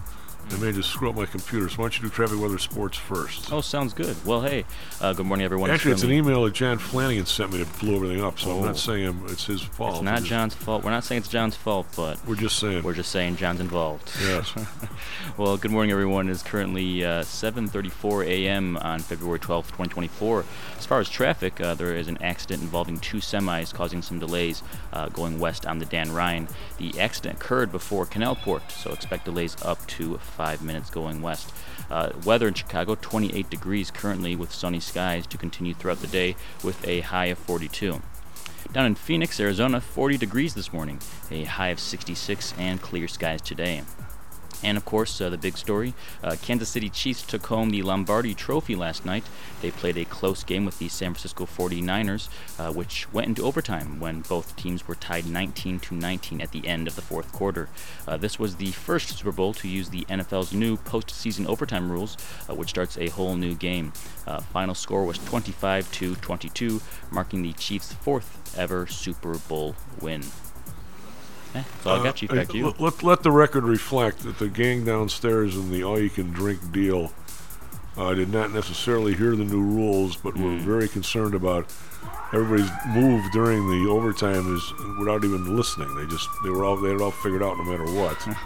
I may just screw up my computer. So why don't you do traffic weather sports first? Oh, sounds good. Well, hey, uh, good morning, everyone. Actually, it's an email that John Flanagan sent me that blew everything up. So I'm Oh. not saying I'm- it's his fault. It's not John's fault. We're not saying it's John's fault, but we're just saying we're just saying John's involved. Yes. well, good morning, everyone. It's currently uh, 7:34 a.m. on February 12th, 2024. As far as traffic, uh, there is an accident involving two semis causing some delays uh, going west on the Dan Ryan. The accident occurred before Canalport, so expect delays up to five minutes going west. Uh, weather in Chicago, 28 degrees currently with sunny skies to continue throughout the day with a high of 42. Down in Phoenix, Arizona, 40 degrees this morning, a high of 66, and clear skies today. And of course, uh, the big story uh, Kansas City Chiefs took home the Lombardi Trophy last night. They played a close game with the San Francisco 49ers, uh, which went into overtime when both teams were tied 19 to 19 at the end of the fourth quarter. Uh, this was the first Super Bowl to use the NFL's new postseason overtime rules, uh, which starts a whole new game. Uh, final score was 25 to 22, marking the Chiefs' fourth ever Super Bowl win. Eh, that's I got, Chief. Uh, Back you. Let, let, the record reflect that the gang downstairs in the all-you-can-drink deal uh, did not necessarily hear the new rules, but were Hmm. very concerned about everybody's move during the overtime is without even listening. They just they were all they had it all figured out no matter what.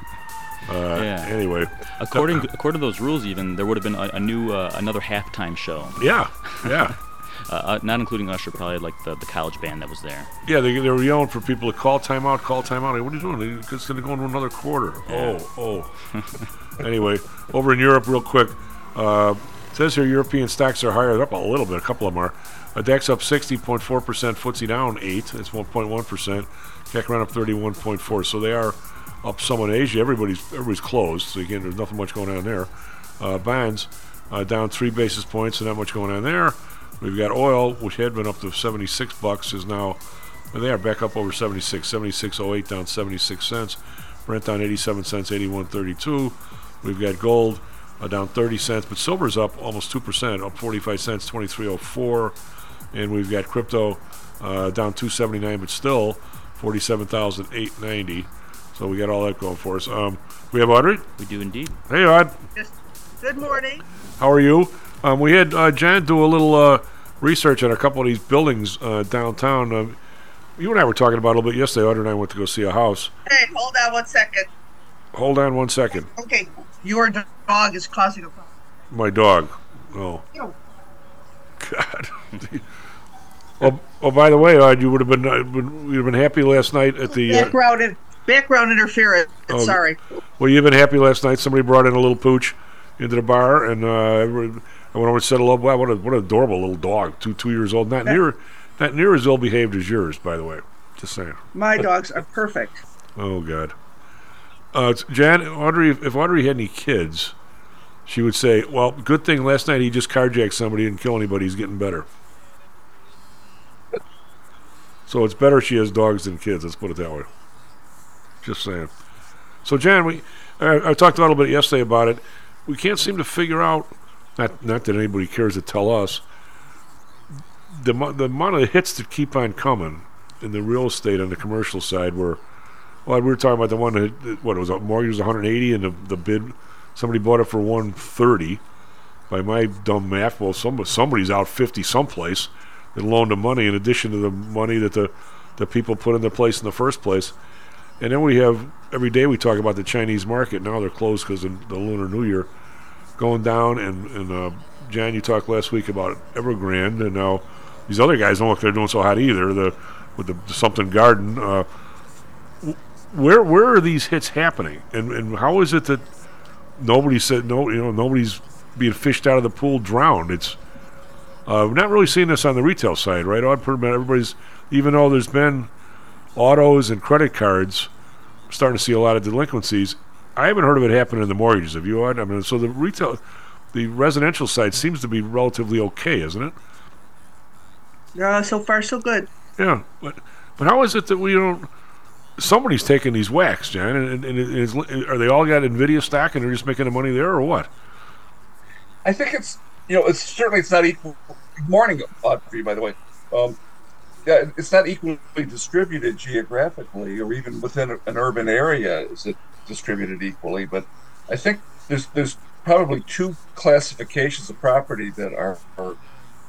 Uh, Yeah. Anyway, According according to those rules, even there would have been a, a new uh, another halftime show. Yeah, yeah. uh, uh, not including Usher, probably like the, the college band that was there. Yeah, they, they were yelling for people to call timeout, call timeout. Like, what are you doing? It's going to go into another quarter. Yeah. Oh, oh. anyway, over in Europe, real quick. Uh, it says here European stocks are higher. They're up a little bit. A couple of them are. Uh, DAX up 60.4%. FTSE down 8. That's 1.1%. CAC around up 31.4. So they are up some in Asia. Everybody's everybody's closed. So again, there's nothing much going on there. Uh, bonds uh, down three basis points. So not much going on there. We've got oil, which had been up to 76 bucks, is now they are back up over 76. 76.08 down 76 cents. Brent down 87 cents, 81.32. We've got gold uh, down 30 cents, but silver's up almost 2%, up 45 cents, 23.04. And we've got crypto uh, down 279, but still 47,890. So we got all that going for us. Um, we have Audrey. We do indeed. Hey, Aud. Good morning. How are you? Um, we had uh, Jan do a little uh, research on a couple of these buildings uh, downtown. Um, you and I were talking about it a little bit yesterday. Audrey and I went to go see a house. Hey, hold on one second. Hold on one second. Okay, your dog is causing a problem. My dog. Oh, Ew. God. oh, oh, by the way, Aud, you would have been, uh, you'd have been happy last night at the. Uh, Background, in, background interference. Oh, Sorry. Well, you've been happy last night. Somebody brought in a little pooch into the bar, and uh, I went over and said hello. Wow, what a what an adorable little dog, two two years old. Not near not near as ill behaved as yours, by the way. Just saying. My dogs are perfect. Oh God. Uh, Jan, Audrey, if Audrey had any kids, she would say, "Well, good thing last night he just carjacked somebody and kill anybody. He's getting better." So it's better she has dogs than kids. Let's put it that way. Just saying. So, Jan, we I, I talked a little bit yesterday about it. We can't seem to figure out. Not not that anybody cares to tell us. The the amount of hits that keep on coming in the real estate on the commercial side, where well, we were talking about the one that that- what it was a mortgage was 180, and the the bid somebody bought it for 130. By my dumb math, well, some somebody's out 50 someplace and loaned the money in addition to the money that the the people put in the place in the first place. And then we have every day we talk about the Chinese market. Now they're closed because of the Lunar New Year going down. And, and uh, Jan, you talked last week about Evergrande, and now these other guys don't look they're doing so hot either. The with the something garden. Uh, where where are these hits happening, and and how is it that nobody said no? You know, nobody's being fished out of the pool drowned. It's uh, we're not really seeing this on the retail side, right? Odd per minute, everybody's even though there's been autos and credit cards starting to see a lot of delinquencies. I haven't heard of it happening in the mortgages. Have you? Aud? I mean, so the retail, the residential side seems to be relatively okay, isn't it? Yeah, so far so good. Yeah, but but how is it that we don't? Somebody's taking these whacks, Jan, and, and, and is, are they all got Nvidia stock and they're just making the money there, or what? I think it's you know it's certainly it's not equal. Good morning, Audrey. By the way, um, yeah, it's not equally distributed geographically, or even within an urban area is it distributed equally. But I think there's there's probably two classifications of property that are, are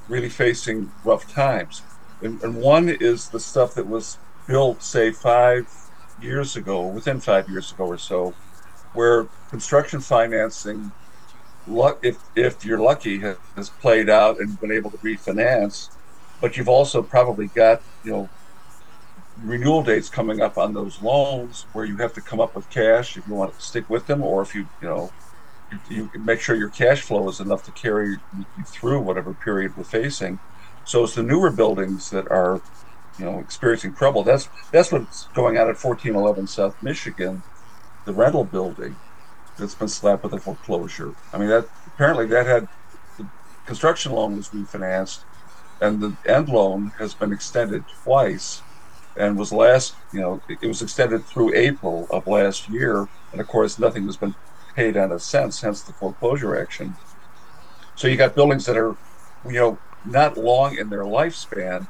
really facing rough times, and, and one is the stuff that was built, say, five years ago, within five years ago or so, where construction financing if if you're lucky has played out and been able to refinance but you've also probably got you know renewal dates coming up on those loans where you have to come up with cash if you want to stick with them or if you you know you, make sure your cash flow is enough to carry you through whatever period we're facing. So it's the newer buildings that are you know experiencing trouble. That's that's what's going on at 1411 south michigan the rental building that's been slapped with a foreclosure. I mean, that apparently that had the construction loan was refinanced, and the end loan has been extended twice, and was last, you know, it, was extended through April of last year, and of course nothing has been paid on it since, hence the foreclosure action. So you got buildings that are, you know, not long in their lifespan,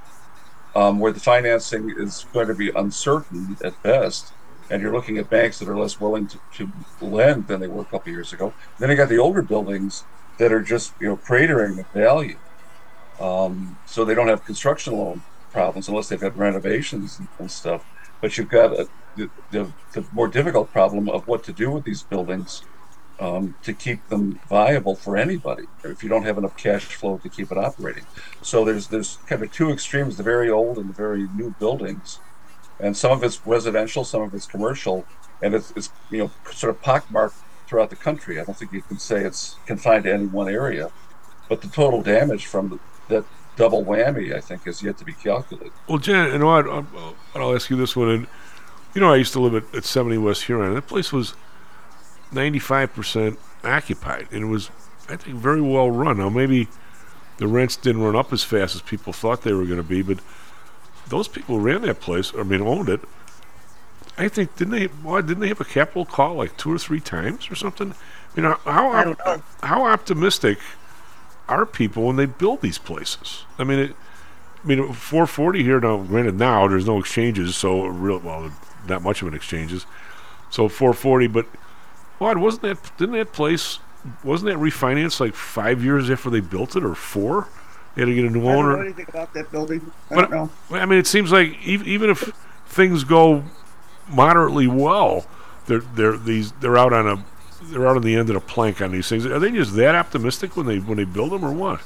um, where the financing is going to be uncertain at best and you're looking at banks that are less willing to, to lend than they were a couple years ago. Then you got the older buildings that are just you know cratering the value, um, so they don't have construction loan problems unless they've had renovations and, stuff. But you've got a, the, the, the more difficult problem of what to do with these buildings um, to keep them viable for anybody if you don't have enough cash flow to keep it operating. So there's there's kind of two extremes: the very old and the very new buildings and some of it's residential, some of it's commercial, and it's, it's you know sort of pockmarked throughout the country. I don't think you can say it's confined to any one area, but the total damage from the, that double whammy, I think, is yet to be calculated. Well, Jan, uh, and I'll, I'll, I'll ask you this one. And you know, I used to live at, at 70 West Huron. That place was 95% occupied, and it was, I think, very well run. Now, maybe the rents didn't run up as fast as people thought they were going to be, but those people who ran that place, I mean, owned it. I think didn't they? Why didn't they have a capital call like two or three times or something? You know how op- how optimistic are people when they build these places? I mean, it, I mean, 440 here now. Granted, now there's no exchanges, so real well, not much of an exchanges. So 440, but what wasn't that? Didn't that place? Wasn't that refinanced like five years after they built it, or four? They had to get a new I don't owner. know anything about that building. I But don't know. I mean, it seems like ev- even if things go moderately well, they're they're these they're out on a they're out on the end of the plank on these things. Are they just that optimistic when they when they build them, or what?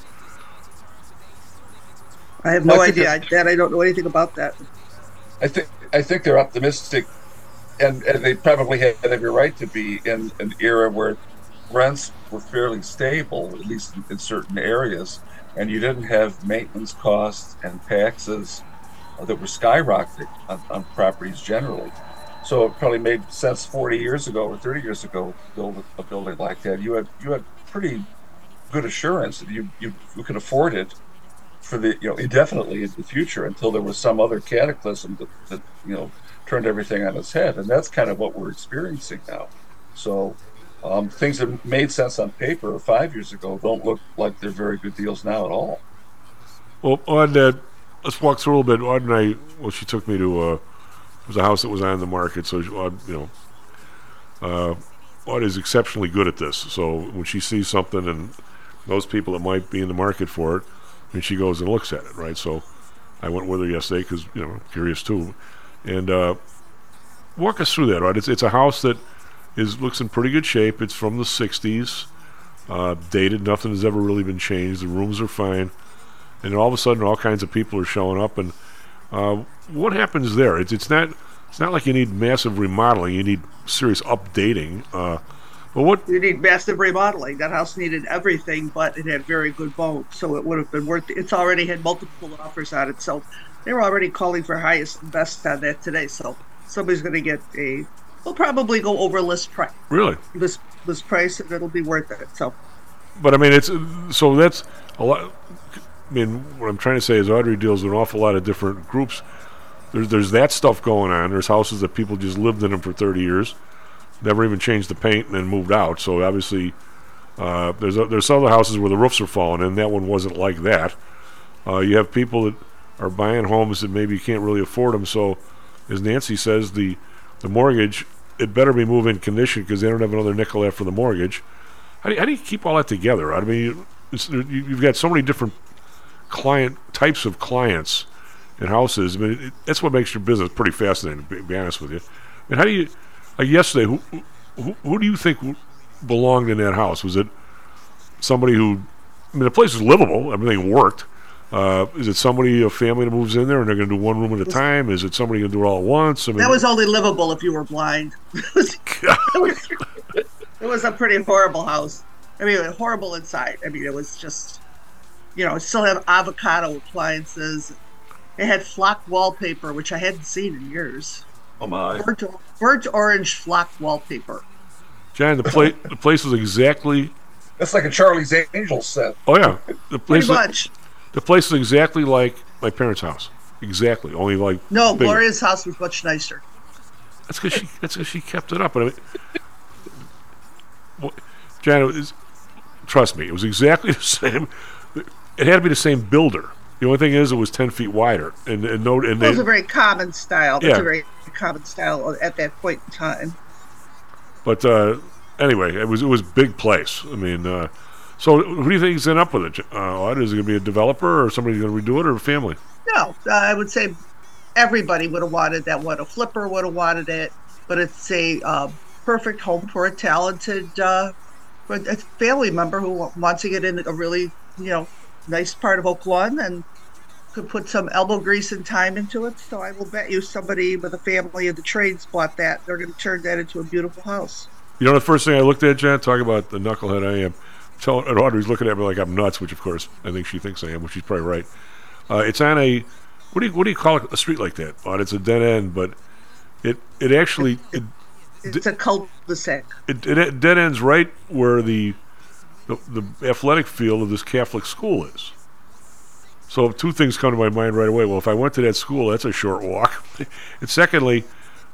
I have no I idea. I, that I don't know anything about that. I think I think they're optimistic, and, and they probably had every right to be in an era where rents were fairly stable, at least in, in certain areas, and you didn't have maintenance costs and taxes uh, that were skyrocketing on, on properties generally. So it probably made sense 40 years ago or 30 years ago to build a, a building like that. You had you had pretty good assurance that you, you you could afford it for the you know indefinitely in the future until there was some other cataclysm that, that you know turned everything on its head, and that's kind of what we're experiencing now. So um, things that made sense on paper five years ago don't look like they're very good deals now at all. Well, on that, let's walk through a little bit. And I, well, she took me to uh, it was a house that was on the market. So, Aud, you know, uh, Aud is exceptionally good at this. So when she sees something and those people that might be in the market for it, and she goes and looks at it, right? So I went with her yesterday because you know I'm curious too, and uh, walk us through that, right? It's it's a house that is looks in pretty good shape. It's from the '60s, uh, dated. Nothing has ever really been changed. The rooms are fine, and all of a sudden, all kinds of people are showing up. And uh, what happens there? It's it's not it's not like you need massive remodeling. You need serious updating. Uh, but what You need massive remodeling. That house needed everything, but it had very good bones, so it would have been worth. It's already had multiple offers on it, so they were already calling for highest and best on that today. So somebody's going to get a. We'll probably go over list price. really? List list price, and it'll be worth it. So But I mean, it's so that's a lot. I mean, what I'm trying to say is Audrey deals with an awful lot of different groups. There's there's that stuff going on. There's houses that people just lived in them for 30 years, never even changed the paint, and then moved out. So obviously, uh, there's a, there's other houses where the roofs are falling in. That one wasn't like that. Uh, you have people that are buying homes that maybe can't really afford them. So, as Nancy says, the the mortgage it better be move-in condition because they don't have another nickel after the mortgage. How do you, how do you keep all that together? I mean, you- you've got so many different client types of clients and houses. I mean, it, that's what makes your business pretty fascinating. To be, honest with you, I mean, how do you like yesterday? Who, who who do you think belonged in that house? Was it somebody who? I mean, the place was livable. Everything worked. Uh, is it somebody, a family that moves in there and they're going to do one room at a time? Is it somebody going to do it all at once? I mean, that was only livable if you were blind. it, was, it was- it was a pretty horrible house. I mean, it was horrible inside. I mean, it was just, you know, it still have avocado appliances. It had flock wallpaper, which I hadn't seen in years. Oh my! Burnt, burnt orange flock wallpaper. John, the place the place was exactly. That's like a Charlie's Angels set. Oh yeah, the place Pretty much. the place was exactly like my parents' house. Exactly, only like No, bigger. Gloria's house was much nicer. That's because she. That's because she kept it up. But I mean, well, Jan, it trust me, it was exactly the same. It had to be the same builder. The only thing is, it was ten feet wider, and and no, and It was a very common style. That's Yeah. a very common style at that point in time. but uh, anyway, it was it was a big place. I mean, uh, so who do you think is end up with it? Uh, is it going to be a developer or somebody going to redo it or a family? No, uh, I would say everybody would have wanted that one. A flipper would have wanted it, but it's a uh, perfect home for a talented uh, for a family member who wants to get in a really, you know, nice part of Oak Lawn and could put some elbow grease and time into it. So I will bet you somebody with a family of the trades bought that. They're going to turn that into a beautiful house. You know, the first thing I looked at, Jan, talk about the knucklehead I am. And Audrey's looking at me like I'm nuts, which of course I think she thinks I am, which she's probably right. Uh, it's on a what do you what do you call it? A street like that? Aud, it's a dead end, but it it actually it, It's a cul-de-sac. it, it dead ends right where the, the the athletic field of this Catholic school is. So two things come to my mind right away. Well, if I went to that school, that's a short walk. and secondly,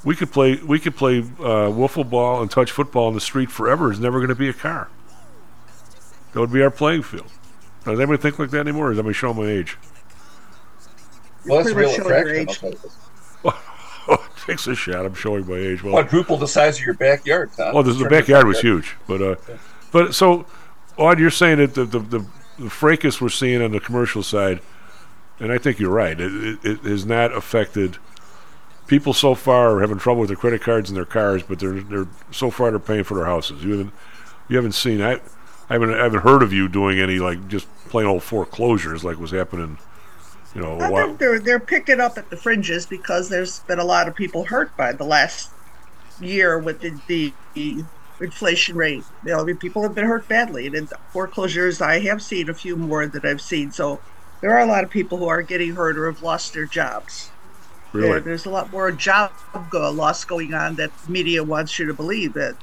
we could play we could play uh, wiffle ball and touch football in the street forever. There's never going to be a car. That would be our playing field. Does anybody think like that anymore? Or is anybody showing my age? Well, that's a pretty real much your attraction. age. I'll. Takes a shot. I'm showing my age. Well, Quadruple the size of your backyard, Tom. Oh, the, the backyard was huge, but uh, but so, Aud, you're saying that the the, the the fracas we're seeing on the commercial side, and I think you're right. It, it, it has not affected people so far are having trouble with their credit cards and their cars, but they're they're so far they're paying for their houses. You haven't you haven't seen I. I haven't, I haven't heard of you doing any like just plain old foreclosures like was happening, you know, a I while. think they're they're picking up at the fringes because there's been a lot of people hurt by the last year with the, the, the inflation rate. You know, I mean, people have been hurt badly, and in foreclosures, I have seen a few more that I've seen. So there are a lot of people who are getting hurt or have lost their jobs. Really? There- there's a lot more job loss going on that media wants you to believe that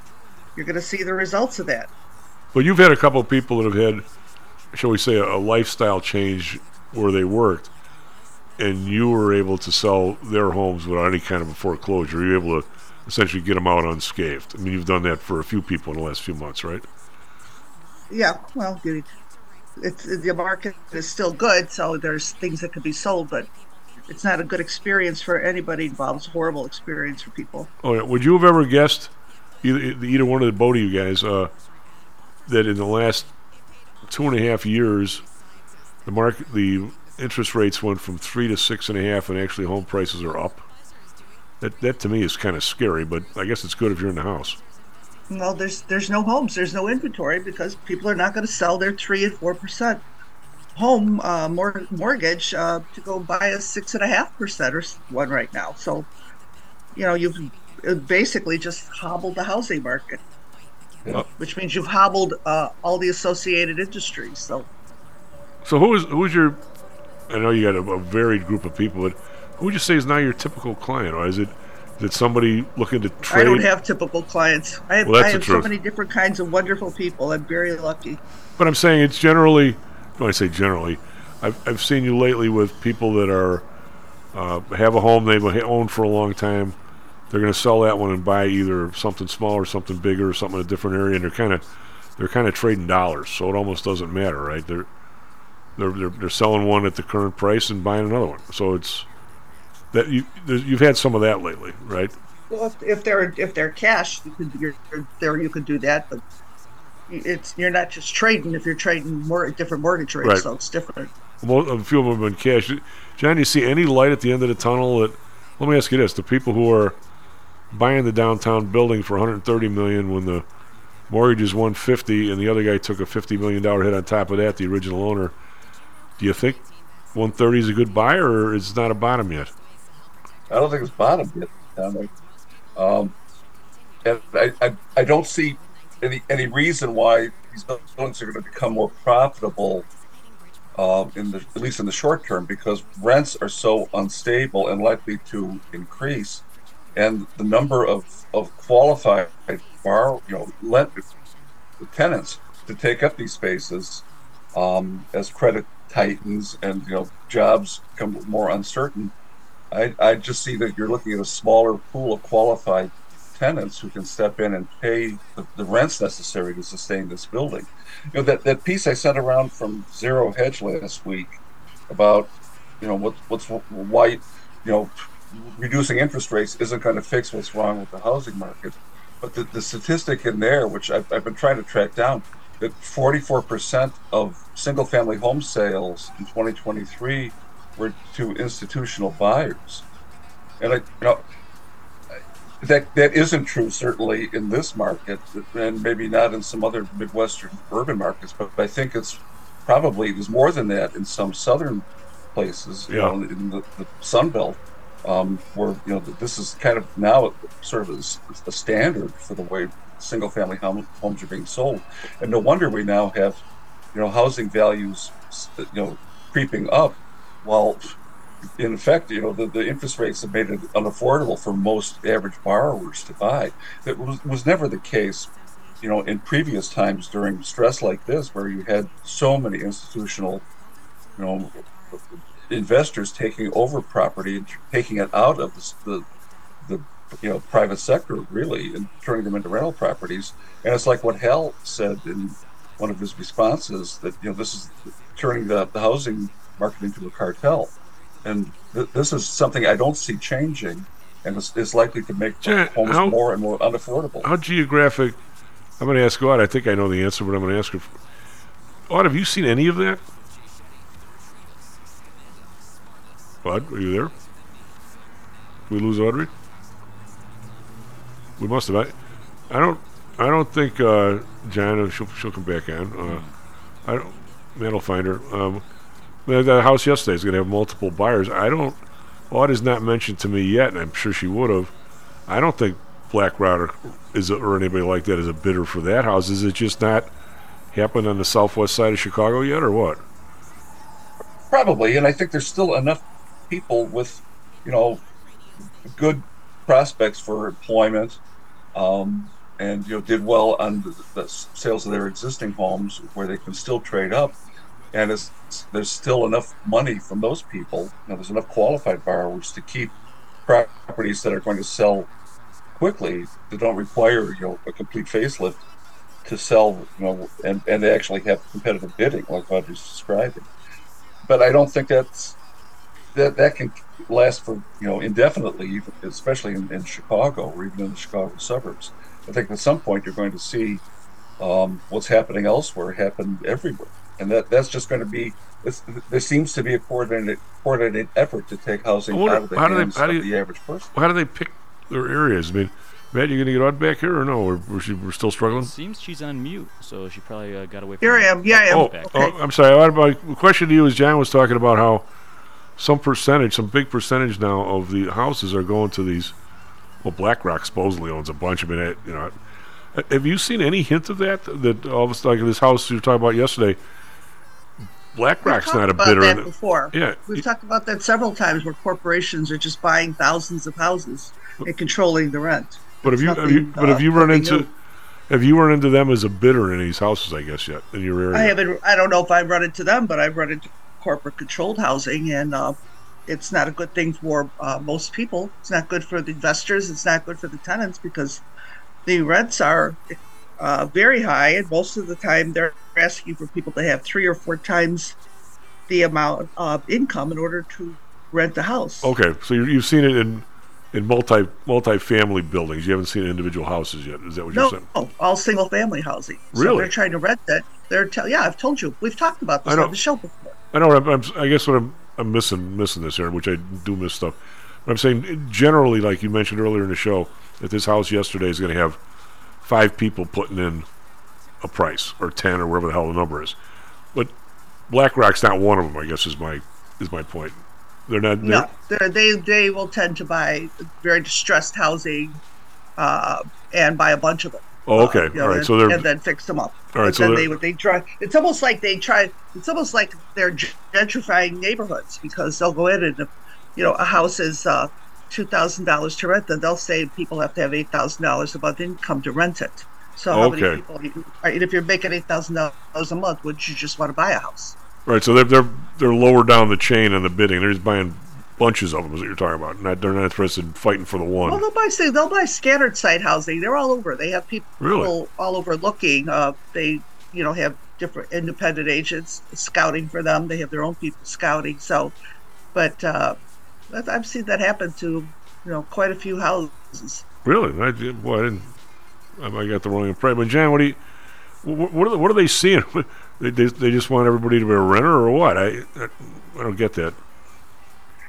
you're going to see the results of that. Well, you've had a couple of people that have had, shall we say, a, a lifestyle change where they worked. and you were able to sell their homes without any kind of a foreclosure. You're able to essentially get them out unscathed. I mean, you've done that for a few people in the last few months, right? Yeah, well, it's the market is still good, so there's things that could be sold, but it's not a good experience for anybody involved. It's a horrible experience for people. Oh, yeah. Would you have ever guessed, either, either one of the both of you guys, uh, that in the last two and a half years, the market, the interest rates went from three to six and a half, and actually home prices are up? That that to me is kind of scary, but I guess it's good if you're in the house. Well, there's there's no homes, there's no inventory because people are not going to sell their three and four percent home uh, mor- mortgage uh, to go buy a six and a half percent or one right now. So, you know, you've basically just hobbled the housing market, which means you've hobbled uh, all the associated industries. So, so who is who's your? I know you got a, a varied group of people, but who would you say is now your typical client, or is it is it somebody looking to trade? I don't have typical clients. I have, Well, I have so many different kinds of wonderful people. I'm very lucky. But I'm saying it's generally, when I say generally, I've, I've seen you lately with people that are uh, have a home they've owned for a long time. They're going to sell that one and buy either something small or something bigger, or something in a different area, and they're kind of they're kind of trading dollars. So it almost doesn't matter, right? They're they're they're, they're selling one at the current price and buying another one. So it's that you you've had some of that lately, right? Well, if, if they're if they're cash, you could you're, you're there. You could do that, but it's you're not just trading. If you're trading more different mortgage rates, Right. so it's different. Well, a few of them have been cash. John, do you see any light at the end of the tunnel? That let me ask you this: the people who are buying the downtown building for 130 million when the mortgage is 150, and the other guy took a 50 million dollar hit on top of that, the original owner. Do you think 130 is a good buy, or it's not a bottom yet? I don't think it's bottom yet. Um, and I, I, I don't see any any reason why these buildings are going to become more profitable um, in the at least in the short term because rents are so unstable and likely to increase, and the number of of qualified bar you know let tenants to take up these spaces um, as credit tightens and you know jobs become more uncertain. I, I just see that you're looking at a smaller pool of qualified tenants who can step in and pay the, the rents necessary to sustain this building. You know that, that piece I sent around from Zero Hedge last week about you know what, what's why you know reducing interest rates isn't going to fix what's wrong with the housing market. But the, the statistic in there, which I've, I've been trying to track down, that 44% of single family home sales in 2023 were to institutional buyers. And I, you know, that that isn't true certainly in this market, and maybe not in some other midwestern urban markets. But I think it's probably there's more than that in some southern places, you Yeah. know, in the, the Sun Belt, um, where you know this is kind of now sort of a, standard for the way single family home, homes are being sold, and no wonder we now have you know housing values you know creeping up, while in effect, you know, the, the interest rates have made it unaffordable for most average borrowers to buy. That was, was never the case, you know, in previous times during stress like this, where you had so many institutional, you know, investors taking over property and taking it out of the, the, the you know, private sector, really, and turning them into rental properties. And it's like what Hal said in one of his responses that, you know, this is turning the, the housing market into a cartel and th- this is something I don't see changing, and is, is likely to make homes how- more and more unaffordable. How geographic? I'm going to ask Aud. I think I know the answer, but I'm going to ask her. Aud, have you seen any of that? Aud, are you there? Did we lose Audrey? We must have. I, I don't. I don't think uh, John. She'll she'll come back on. Uh, I don't. That'll find her. Um, the, house yesterday is going to have multiple buyers. I don't. Aud is not mentioned to me yet, and I'm sure she would have. I don't think Black or, is a, or anybody like that is a bidder for that house. Is it just not happened on the southwest side of Chicago yet, or what? Probably, and I think there's still enough people with, you know, good prospects for employment, um, and you know did well on the, the sales of their existing homes where they can still trade up. and it's, there's still enough money from those people. You know, there's enough qualified borrowers to keep properties that are going to sell quickly that don't require you know a complete facelift to sell you know and and they actually have competitive bidding like Audrey's describing. But I don't think that's that that can last for you know indefinitely, especially in, in Chicago or even in the Chicago suburbs. I think at some point you're going to see um, what's happening elsewhere happen everywhere, and that that's just going to be. It's, there seems to be a coordinated coordinated effort to take housing wonder, out of the how do hands they, how do of you, the average person. How do they pick their areas? I mean, Matt, you going to get on back here or no? We're, we're still struggling? Seems she's on mute, so she probably uh, got away from Here I am. Yeah, I am. Oh, Back. oh, I'm sorry. Aud, My question to you is John was talking about how some percentage, some big percentage now of the houses are going to these. Well, BlackRock supposedly owns a bunch of it. You know, have you seen any hint of that? That all of a sudden, like this house you were talking about yesterday, BlackRock's not a about bidder that before. Yeah, We've talked about that several times where corporations are just buying thousands of houses and controlling the rent. But have you, have you nothing, but have uh, you run into new. have you run into them as a bidder in these houses? I guess yet in your area. I haven't. I don't know if I've run into them, but I've run into corporate controlled housing, and uh, it's not a good thing for uh, most people. It's not good for the investors. It's not good for the tenants because the rents are uh, very high, and most of the time they're asking for people to have three or four times the amount of income in order to rent the house. Okay, so you you've seen it in in multi multi-family buildings. You haven't seen individual houses yet. Is that what you're saying? no, all single family housing. So Really? they're trying to rent it. They're tell yeah, I've told you. We've talked about this on the show before. I know. I'm, I'm, I guess what I'm, I'm missing missing this here, which I do miss stuff. But I'm saying generally, like you mentioned earlier in the show, that this house yesterday is going to have five people putting in a price or ten or whatever the hell the number is. But BlackRock's not one of them. I guess is my is my point. They're not. They're, No, they're, they they will tend to buy very distressed housing, uh, and buy a bunch of them. Oh, okay. Uh, know, All right. and, So they're and then fix them up. All right, But so they they try. It's almost like they try. It's almost like they're gentrifying neighborhoods because they'll go in and, you know, a house is uh, two thousand dollars to rent, then they'll say people have to have eight thousand dollars a month income to rent it. So how Okay. many people? You, right, if you're making eight thousand dollars a month, would you just want to buy a house? right. So they're they're they're lower down the chain in the bidding. They're just buying bunches of them. Is what you're talking about? Not they're not interested in fighting for the one. Well, they'll buy say they'll buy scattered site housing. They're all over. They have people Really? all over looking. Uh, they you know have different independent agents scouting for them. They have their own people scouting. So, but uh, I've- I've seen that happen to you know quite a few houses. Really? I did. Boy, I didn't. I I got the wrong impression. But Jan, what do you? What, what are they, what are they seeing? they, they they just want everybody to be a renter or what? I I, I don't get that.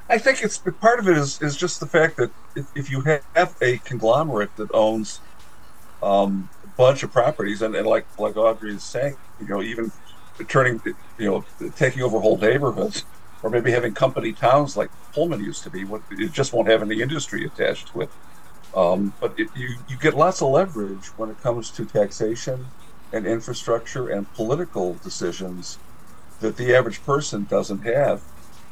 I think it's part of it is, is just the fact that if, if you have a conglomerate that owns um, a bunch of properties, and, and like like Audrey is saying, you know, even turning, you know, taking over whole neighborhoods, or maybe having company towns like Pullman used to be, what it just won't have any industry attached to it. Um, but it, you you get lots of leverage when it comes to taxation and infrastructure and political decisions that the average person doesn't have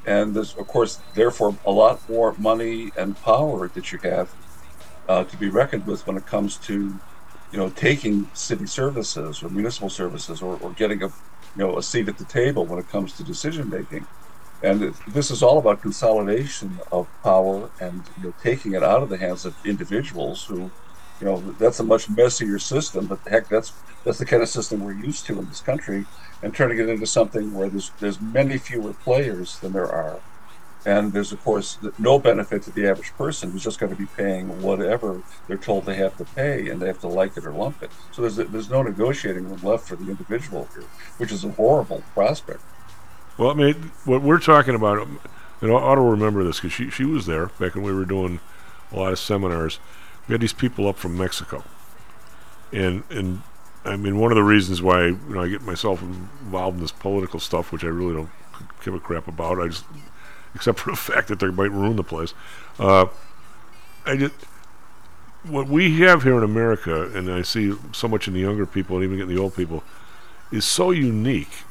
and there's of course therefore a lot more money and power that you have uh, to be reckoned with when it comes to you know taking city services or municipal services or, or getting a you know a seat at the table when it comes to decision making and this is all about consolidation of power and you know taking it out of the hands of individuals who you know that's a much messier system but heck that's that's the kind of system we're used to in this country and turning it into something where there's there's many fewer players than there are. And there's of course no benefit to the average person who's just going to be paying whatever they're told they have to pay and they have to like it or lump it. So there's there's no negotiating room left for the individual here which is a horrible prospect Well, I mean, what we're talking about, and I ought to remember this because she she was there back when we were doing a lot of seminars. We had these people up from Mexico, and and I mean, one of the reasons why you know I get myself involved in this political stuff, which I really don't give a crap about, I just except for the fact that they might ruin the place. Uh, I just what we have here in America, and I see so much in the younger people and even in the old people, is so unique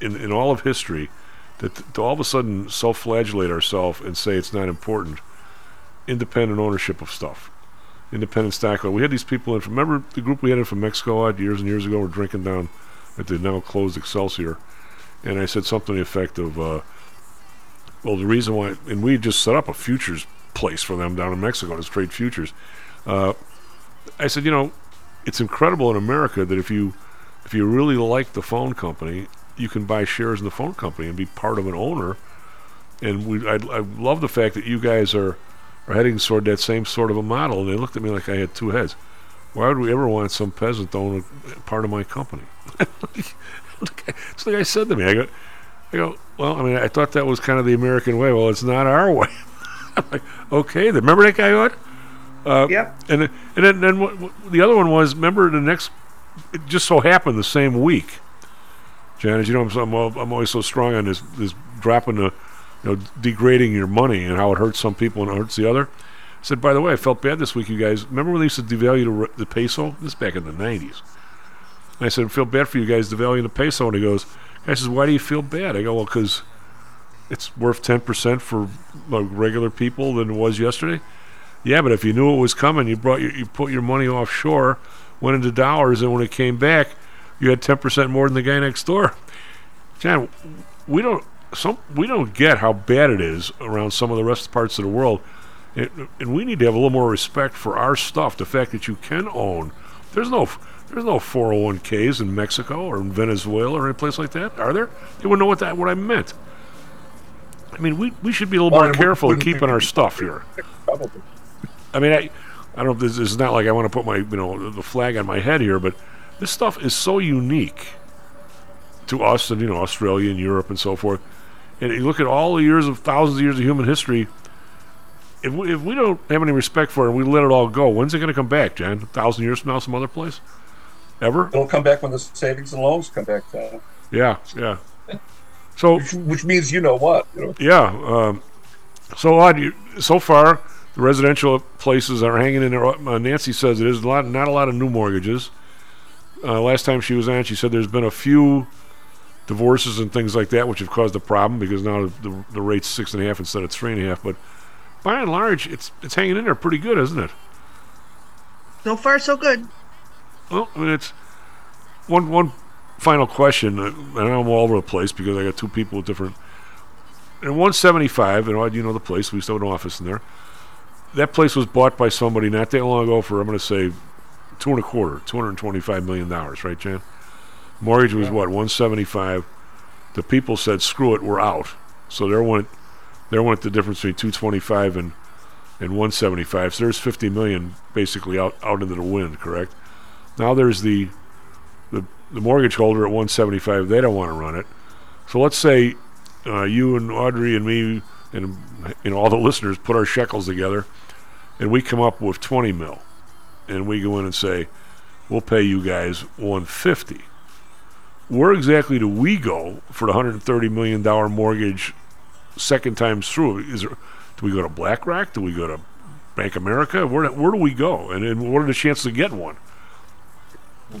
in, in all of history that to all of a sudden self-flagellate ourselves and say it's not important. Independent ownership of stuff, independent stock. We had these people in. From, remember the group we had in from Mexico Aud years and years ago? We're drinking down at the now closed Excelsior, and I said something to the effect of, uh, well, the reason why, and we just set up a futures place for them down in Mexico to trade futures. Uh, I said, you know, it's incredible in America that if you if you really like the phone company, you can buy shares in the phone company and be part of an owner. And we, I, I love the fact that you guys are are heading toward that same sort of a model. And they looked at me like I had two heads. Why would we ever want some peasant to own a part of my company? so the guy said to me, I go, I go, well, I mean, I thought that was kind of the American way. Well, it's not our way. Like, okay, remember that guy, what? Uh, yep. And then- and then, then what, what- the other one was remember the next. It just so happened the same week. Janet, you know I'm, I'm, I'm always so strong on this this dropping the, you know, degrading your money and how it hurts some people and it hurts the other. I said, by the way, I felt bad this week, you guys. Remember when they used to devalue the, the peso? This is back in the '90s. And I said, I feel bad for you guys devaluing the peso. And he goes, I says, why do you feel bad? I go, well, because it's worth 10% for like, regular people than it was yesterday. Yeah, but if you knew it was coming, you brought your, you put your money offshore, went into dollars, and when it came back, you had 10% more than the guy next door. John, we don't some we don't get how bad it is around some of the rest of the parts of the world, and, and we need to have a little more respect for our stuff. The fact that you can own, there's no there's no 401ks in Mexico or in Venezuela or any place like that, are there? They wouldn't know what that what I meant. I mean, we, we should be a little Well, more careful in keeping our stuff here. Probably. I mean, I, I don't know if this, this is not like I want to put my, you know, the flag on my head here, but this stuff is so unique to us and, you know, Australia and Europe and so forth. And you look at all the years of thousands of years of human history. If we, if we don't have any respect for it and we let it all go, when's it going to come back, Jan? A thousand years from now, some other place? Ever? It'll come back when the savings and loans come back down. Yeah, yeah. So, which, which means you know what? You know, Yeah. Um, so Aud. So far, the residential places are hanging in there. Uh, Nancy says it is a lot, not a lot of new mortgages. Uh, last time she was on, she said there's been a few divorces and things like that, which have caused a problem because now the, the rate's six and a half instead of three and a half. But by and large, it's it's hanging in there pretty good, isn't it? So far, so good. Well, I mean, it's one one final question, and I'm all over the place because I got two people with different. In 175, and you know the place. We used to have an office in there. That place was bought by somebody not that long ago for I'm going to say two and a quarter, 225 million dollars, right, Jan? Mortgage was what 175. The people said, "Screw it, we're out." So there went there went the difference between 225 and and 175. So there's 50 million basically out out into the wind, correct? Now there's the the the mortgage holder at 175. They don't want to run it. So let's say uh, you and Audrey and me and you know all the listeners put our shekels together, and we come up with 20 mil, and we go in and say, we'll pay you guys 150. Where exactly do we go for the 130 million dollar mortgage second time through? Is there, do we go to BlackRock? Do we go to Bank America? Where where do we go? And, and what are the chances of getting one?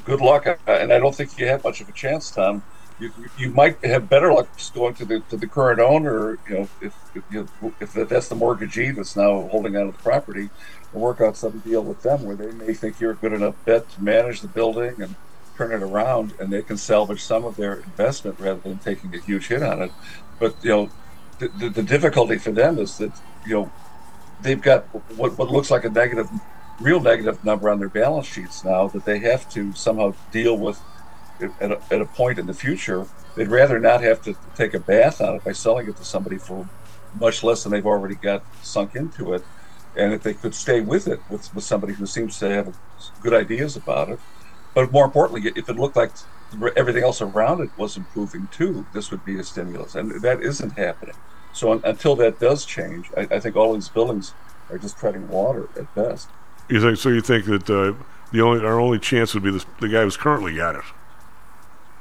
good luck, and I don't think you have much of a chance, Tom. You, you might have better luck just going to the to the current owner, you know, if if, you if that's the mortgagee that's now holding on to the property, and work out some deal with them where they may think you're a good enough bet to manage the building and turn it around, and they can salvage some of their investment rather than taking a huge hit on it. But you know, the, the, the difficulty for them is that you know they've got what, what looks like a negative, real negative number on their balance sheets now that they have to somehow deal with at a, at a point in the future. They'd rather not have to take a bath on it by selling it to somebody for much less than they've already got sunk into it. And if they could stay with it with, with somebody who seems to have good ideas about it, but more importantly, if it looked like everything else around it was improving too, this would be a stimulus, and that isn't happening. So un- until that does change, I, I think all these buildings are just treading water at best. You think so? You think that uh, the only our only chance would be this, the guy who's currently got it?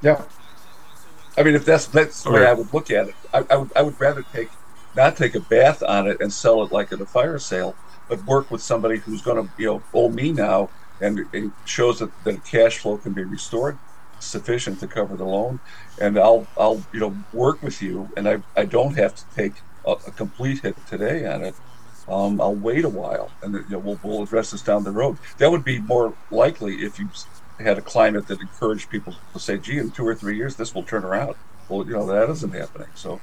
Yeah. I mean, if that's that's the way. I would look at it, I, I would I would rather take not take a bath on it and sell it like at a fire sale, but work with somebody who's going to you know owe me now and it shows that the cash flow can be restored sufficient to cover the loan, and I'll I'll you know work with you, and I I don't have to take a, a complete hit today on it. Um, I'll wait a while, and you know, we'll we'll address this down the road. That would be more likely if you had a climate that encouraged people to say, "Gee, in two or three years, this will turn around." Well, you know that isn't happening. So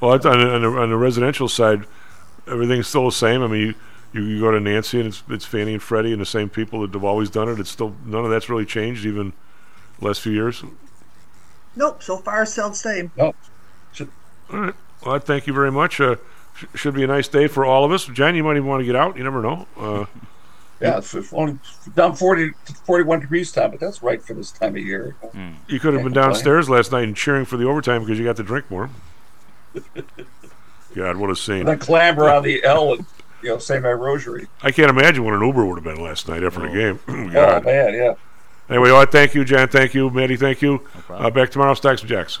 Well, I thought on the, on the residential side, everything's still the same. I mean, you, you, you go to Nancy and it's it's Fannie and Freddie and the same people that have always done it. It's still none of that's really changed even the last few years. Nope, so far still the same. Nope. All right. Well, I thank you very much. Uh, sh- should be a nice day for all of us. Jan, you might even want to get out. You never know. Uh, yeah, it's, it's only down 40 to 41 degrees time, but that's right for this time of year. you could have been downstairs last night and cheering for the overtime because you got to drink more. God, what a scene! And then clamber on the L and you know say my rosary. I can't imagine what an Uber would have been last night after the game. Oh God. man, yeah. Anyway, all right, thank you, Jan. Thank you, Maddie. Thank you. uh, back tomorrow, Stocks and Jocks.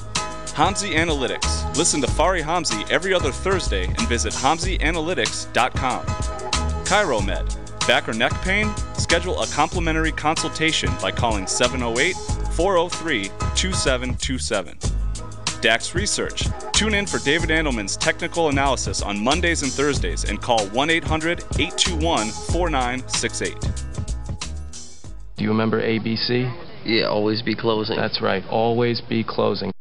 Hamzei Analytics. Listen to Fari Hamzei every other Thursday and visit HamzeiAnalytics.com. ChiroMed. Back or neck pain? Schedule a complimentary consultation by calling 708 403 2727. DAX Research. Tune in for David Andelman's technical analysis on Mondays and Thursdays and call 1 800 821 4968. Do you remember ABC? Yeah, always be closing. That's right, always be closing.